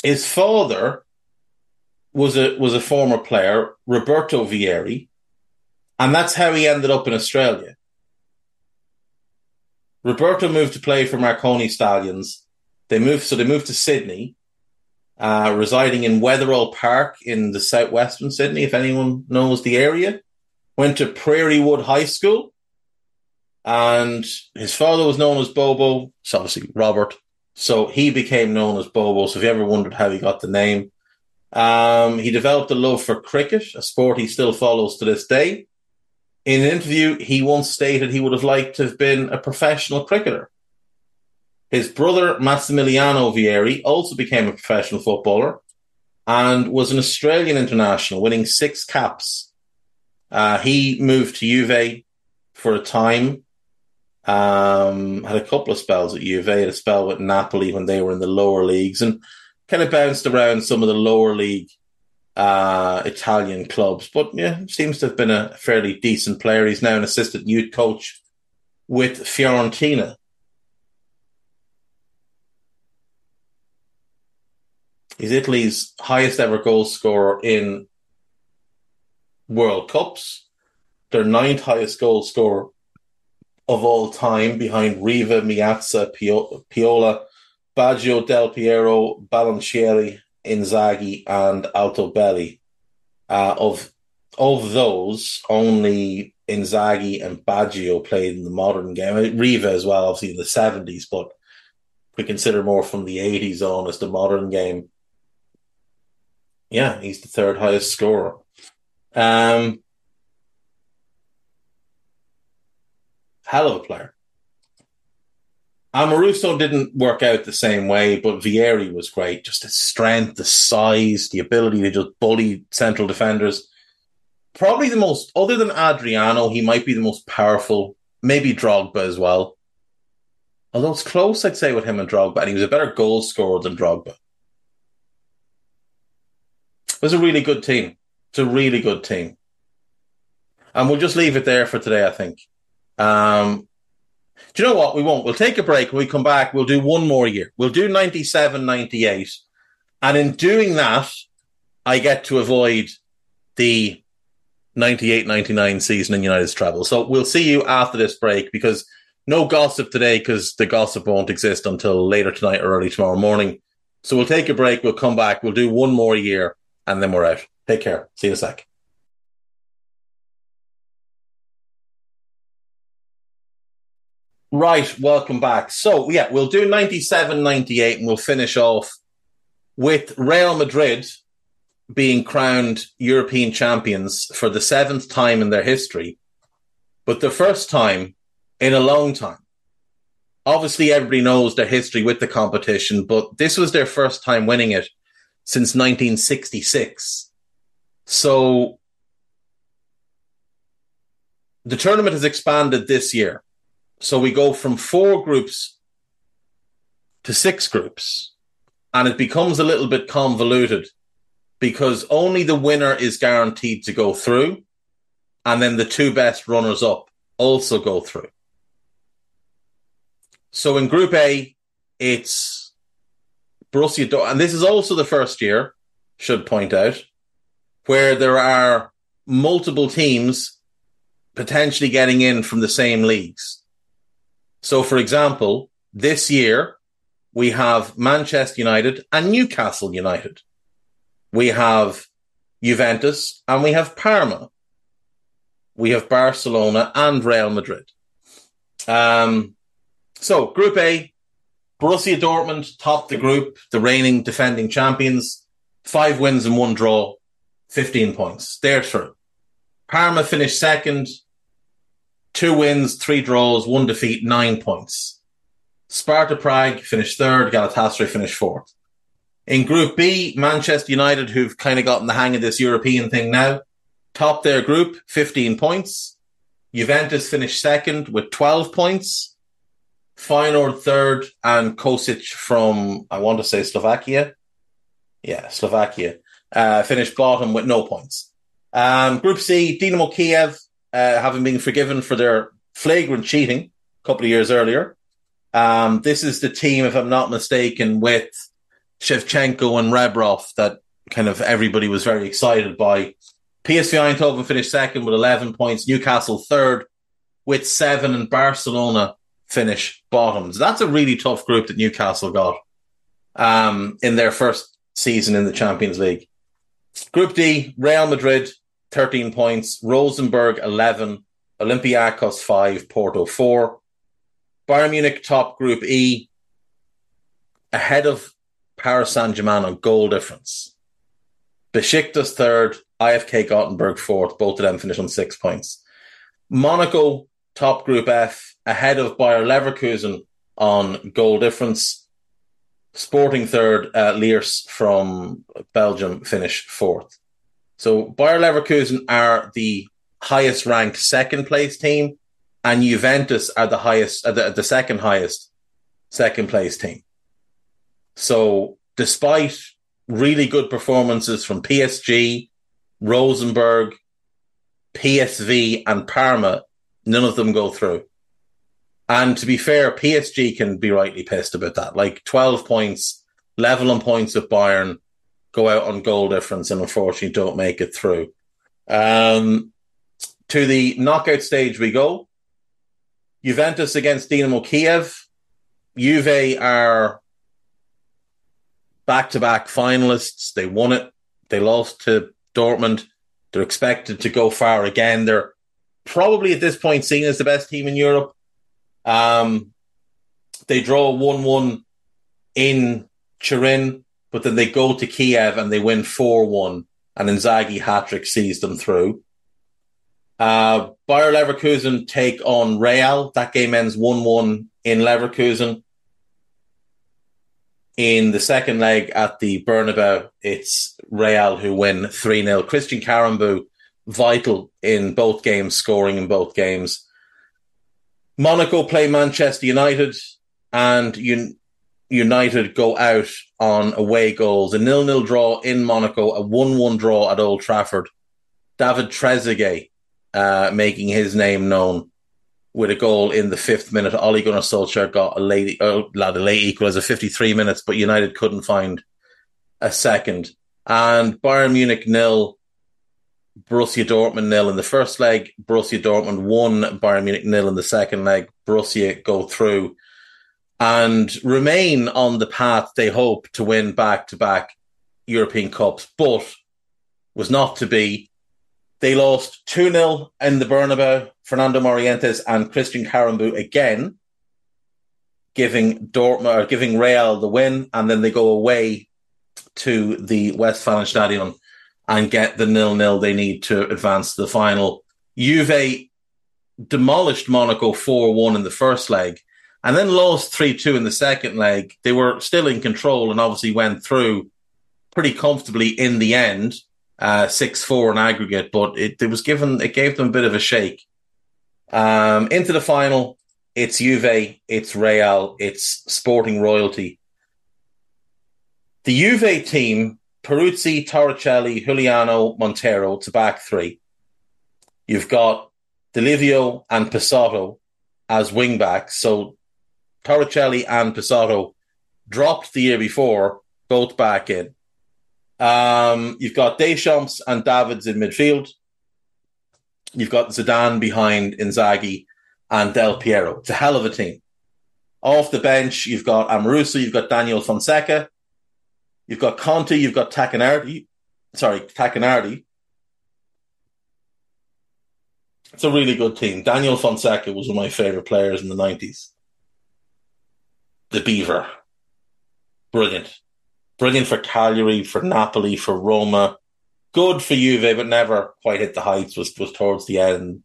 his father was a was a former player, Roberto Vieri, and that's how he ended up in Australia. Roberto moved to play for Marconi Stallions. They moved, so they moved to Sydney, uh, residing in Wetherill Park in the southwestern Sydney. If anyone knows the area, went to Prairie Wood High School, and his father was known as Bobo. It's obviously Robert, so he became known as Bobo. So if you ever wondered how he got the name, um, he developed a love for cricket, a sport he still follows to this day. In an interview, he once stated he would have liked to have been a professional cricketer. His brother, Massimiliano Vieri, also became a professional footballer and was an Australian international, winning six caps. Uh, he moved to Juve for a time, um, had a couple of spells at Juve, had a spell with Napoli when they were in the lower leagues, and kind of bounced around some of the lower league uh, Italian clubs, but yeah, seems to have been a fairly decent player. He's now an assistant youth coach with Fiorentina. He's Italy's highest ever goal scorer in World Cups. Their ninth highest goal scorer of all time behind Riva, Meazza, Piola, Baggio, Del Piero, Baloncieri, Inzaghi, and Altobelli. Uh, of of those, only Inzaghi and Baggio played in the modern game. Riva as well, obviously in the seventies, but we consider more from the eighties on as the modern game. Yeah, he's the third highest scorer. Um, hell of a player. Amoruso didn't work out the same way, but Vieri was great. Just the strength, the size, the ability to just bully central defenders. Probably the most, other than Adriano, he might be the most powerful. Maybe Drogba as well. Although it's close, I'd say, with him and Drogba, and he was a better goal scorer than Drogba. It was a really good team. It's a really good team. And we'll just leave it there for today, I think. Um, do you know what? We won't. We'll take a break. When we come back, we'll do one more year. We'll do 97, 98. And in doing that, I get to avoid the 98, 99 season in United's travel. So we'll see you after this break because no gossip today because the gossip won't exist until later tonight or early tomorrow morning. So we'll take a break. We'll come back. We'll do one more year and then we're out. Take care. See you in a sec. Right, welcome back. So, yeah, we'll do 97 98 and we'll finish off with Real Madrid being crowned European champions for the seventh time in their history, but the first time in a long time. Obviously, everybody knows their history with the competition, but this was their first time winning it since 1966. So the tournament has expanded this year. So we go from four groups to six groups, and it becomes a little bit convoluted because only the winner is guaranteed to go through, and then the two best runners up also go through. So in Group A, it's Borussia Dortmund, and this is also the first year, should point out, where there are multiple teams potentially getting in from the same leagues. So, for example, this year we have Manchester United and Newcastle United. We have Juventus and we have Parma. We have Barcelona and Real Madrid. Um, so, Group A, Borussia Dortmund topped the group, the reigning defending champions, five wins and one draw, 15 points. They're through. Parma finished second, two wins, three draws, one defeat, nine points. Sparta Prague finished third, Galatasaray finished fourth. In Group B, Manchester United, who've kind of gotten the hang of this European thing now, top their group, 15 points. Juventus finished second with 12 points. Feyenoord third, and Kosice from, I want to say Slovakia. Yeah, Slovakia. Uh, finished bottom with no points. Um, group C, Dinamo Kiev, uh, having been forgiven for their flagrant cheating a couple of years earlier. Um, this is the team, if I'm not mistaken, with Shevchenko and Rebrov that kind of everybody was very excited by. PSV Eindhoven finished second with 11 points, Newcastle third with seven, and Barcelona finish bottom. So that's a really tough group that Newcastle got um, in their first season in the Champions League. Group D, Real Madrid, 13 points. Rosenborg, 11. Olympiacos, 5. Porto, 4. Bayern Munich, top Group E, ahead of Paris Saint Germain on goal difference. Besiktas, third. IFK Gothenburg, fourth. Both of them finished on six points. Monaco, top Group F, ahead of Bayer Leverkusen on goal difference. Sporting third, uh, from Belgium finished fourth. So Bayer Leverkusen are the highest ranked second place team, and Juventus are the highest, uh, the, the second highest second place team. So despite really good performances from PSG, Rosenborg, PSV, and Parma, none of them go through. And to be fair, PSG can be rightly pissed about that. Like 12 points, level on points with Bayern, go out on goal difference and unfortunately don't make it through. Um, to the knockout stage we go. Juventus against Dinamo Kiev. Juve are back to back finalists. They won it. They lost to Dortmund. They're expected to go far again. They're probably at this point seen as the best team in Europe. Um, they draw 1 1 in Turin but then they go to Kiev and they win 4 1, and Inzaghi hat trick sees them through. Uh, Bayer Leverkusen take on Real. That game ends 1 1 in Leverkusen. In the second leg at the Bernabeu, it's Real who win 3 0. Christian Karembeu, vital in both games, scoring in both games. Monaco play Manchester United, and Un- United go out on away goals. A nil-nil draw in Monaco, a one-one draw at Old Trafford. David Trezeguet uh, making his name known with a goal in the fifth minute. Ole Gunnar Solskjaer got a late, uh, a late equaliser, 53 minutes, but United couldn't find a second. And Bayern Munich nil, Borussia Dortmund nil in the first leg. Borussia Dortmund won, Bayern Munich nil in the second leg. Borussia go through and remain on the path they hope to win back to back European Cups, but was not to be. They lost 2 0 in the Bernabeu. Fernando Morientes and Christian Karembeu again, giving Dortmund or giving Real the win, and then they go away to the Westfalenstadion and get the nil nil they need to advance to the final. Juve demolished Monaco 4 1 in the first leg and then lost 3 2 in the second leg. They were still in control and obviously went through pretty comfortably in the end, uh, 6 4 in aggregate, but it, it was given, it gave them a bit of a shake. Um, into the final, it's Juve, it's Real, it's sporting royalty. The Juve team, Peruzzi, Torricelli, Iuliano, Montero, to back three. You've got D'Alessio and Pessotto as wing backs. So Torricelli and Pessotto dropped the year before, both back in. Um, you've got Deschamps and Davids in midfield. You've got Zidane behind Inzaghi and Del Piero. It's a hell of a team. Off the bench, you've got Amoruso, you've got Daniel Fonseca, you've got Conte, you've got Tacchinardi. Sorry, Tacchinardi. It's a really good team. Daniel Fonseca was one of my favorite players in the 90s. The Beaver. Brilliant. Brilliant for Cagliari, for Napoli, for Roma good for Juve, but never quite hit the heights. Was was towards the end.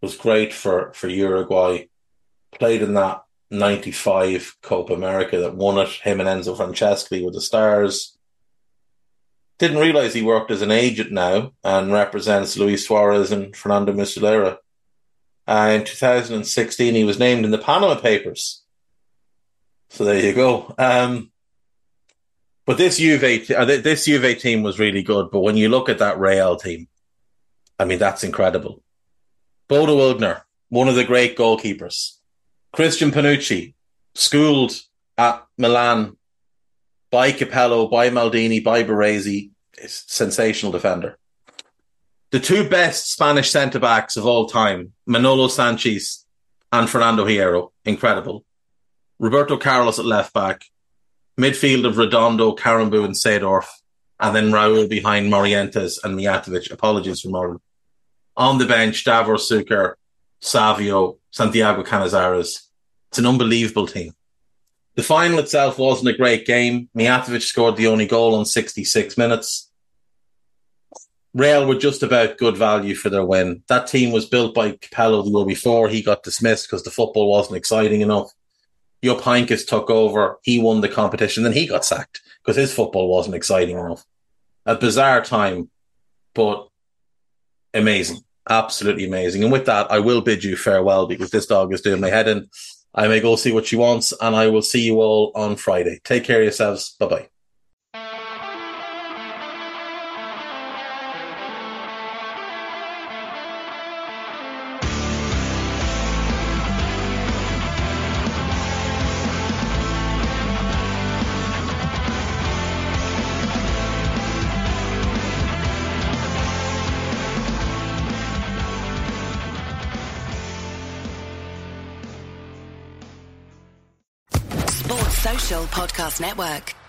Was great for for Uruguay. Played in that '95 Copa America that won it. Him and Enzo Francescoli with the Stars. Didn't realize he worked as an agent now and represents Luis Suarez and Fernando Muslera. Uh, in 2016, he was named in the Panama Papers. So there you go. Um, but this Juve, uh, this Juve team was really good. But when you look at that Real team, I mean, that's incredible. Bodo Illgner, one of the great goalkeepers. Christian Panucci, schooled at Milan by Capello, by Maldini, by Baresi, sensational defender. The two best Spanish centre backs of all time, Manolo Sanchez and Fernando Hierro, incredible. Roberto Carlos at left back, midfield of Redondo, Karembeu, and Seedorf, and then Raul behind Morientes and Mijatovic. Apologies for Morin. On the bench, Davor Suker, Savio, Santiago Canizares. It's an unbelievable team. The final itself wasn't a great game. Mijatovic scored the only goal on 66 minutes. Real were just about good value for their win. That team was built by Capello the year before. He got dismissed because the football wasn't exciting enough. Jupp Heynckes took over. He won the competition. Then he got sacked because his football wasn't exciting enough. A bizarre time, but amazing. Absolutely amazing. And with that, I will bid you farewell because this dog is doing my head in. I may go see what she wants, and I will see you all on Friday. Take care of yourselves. Bye bye. Podcast Network.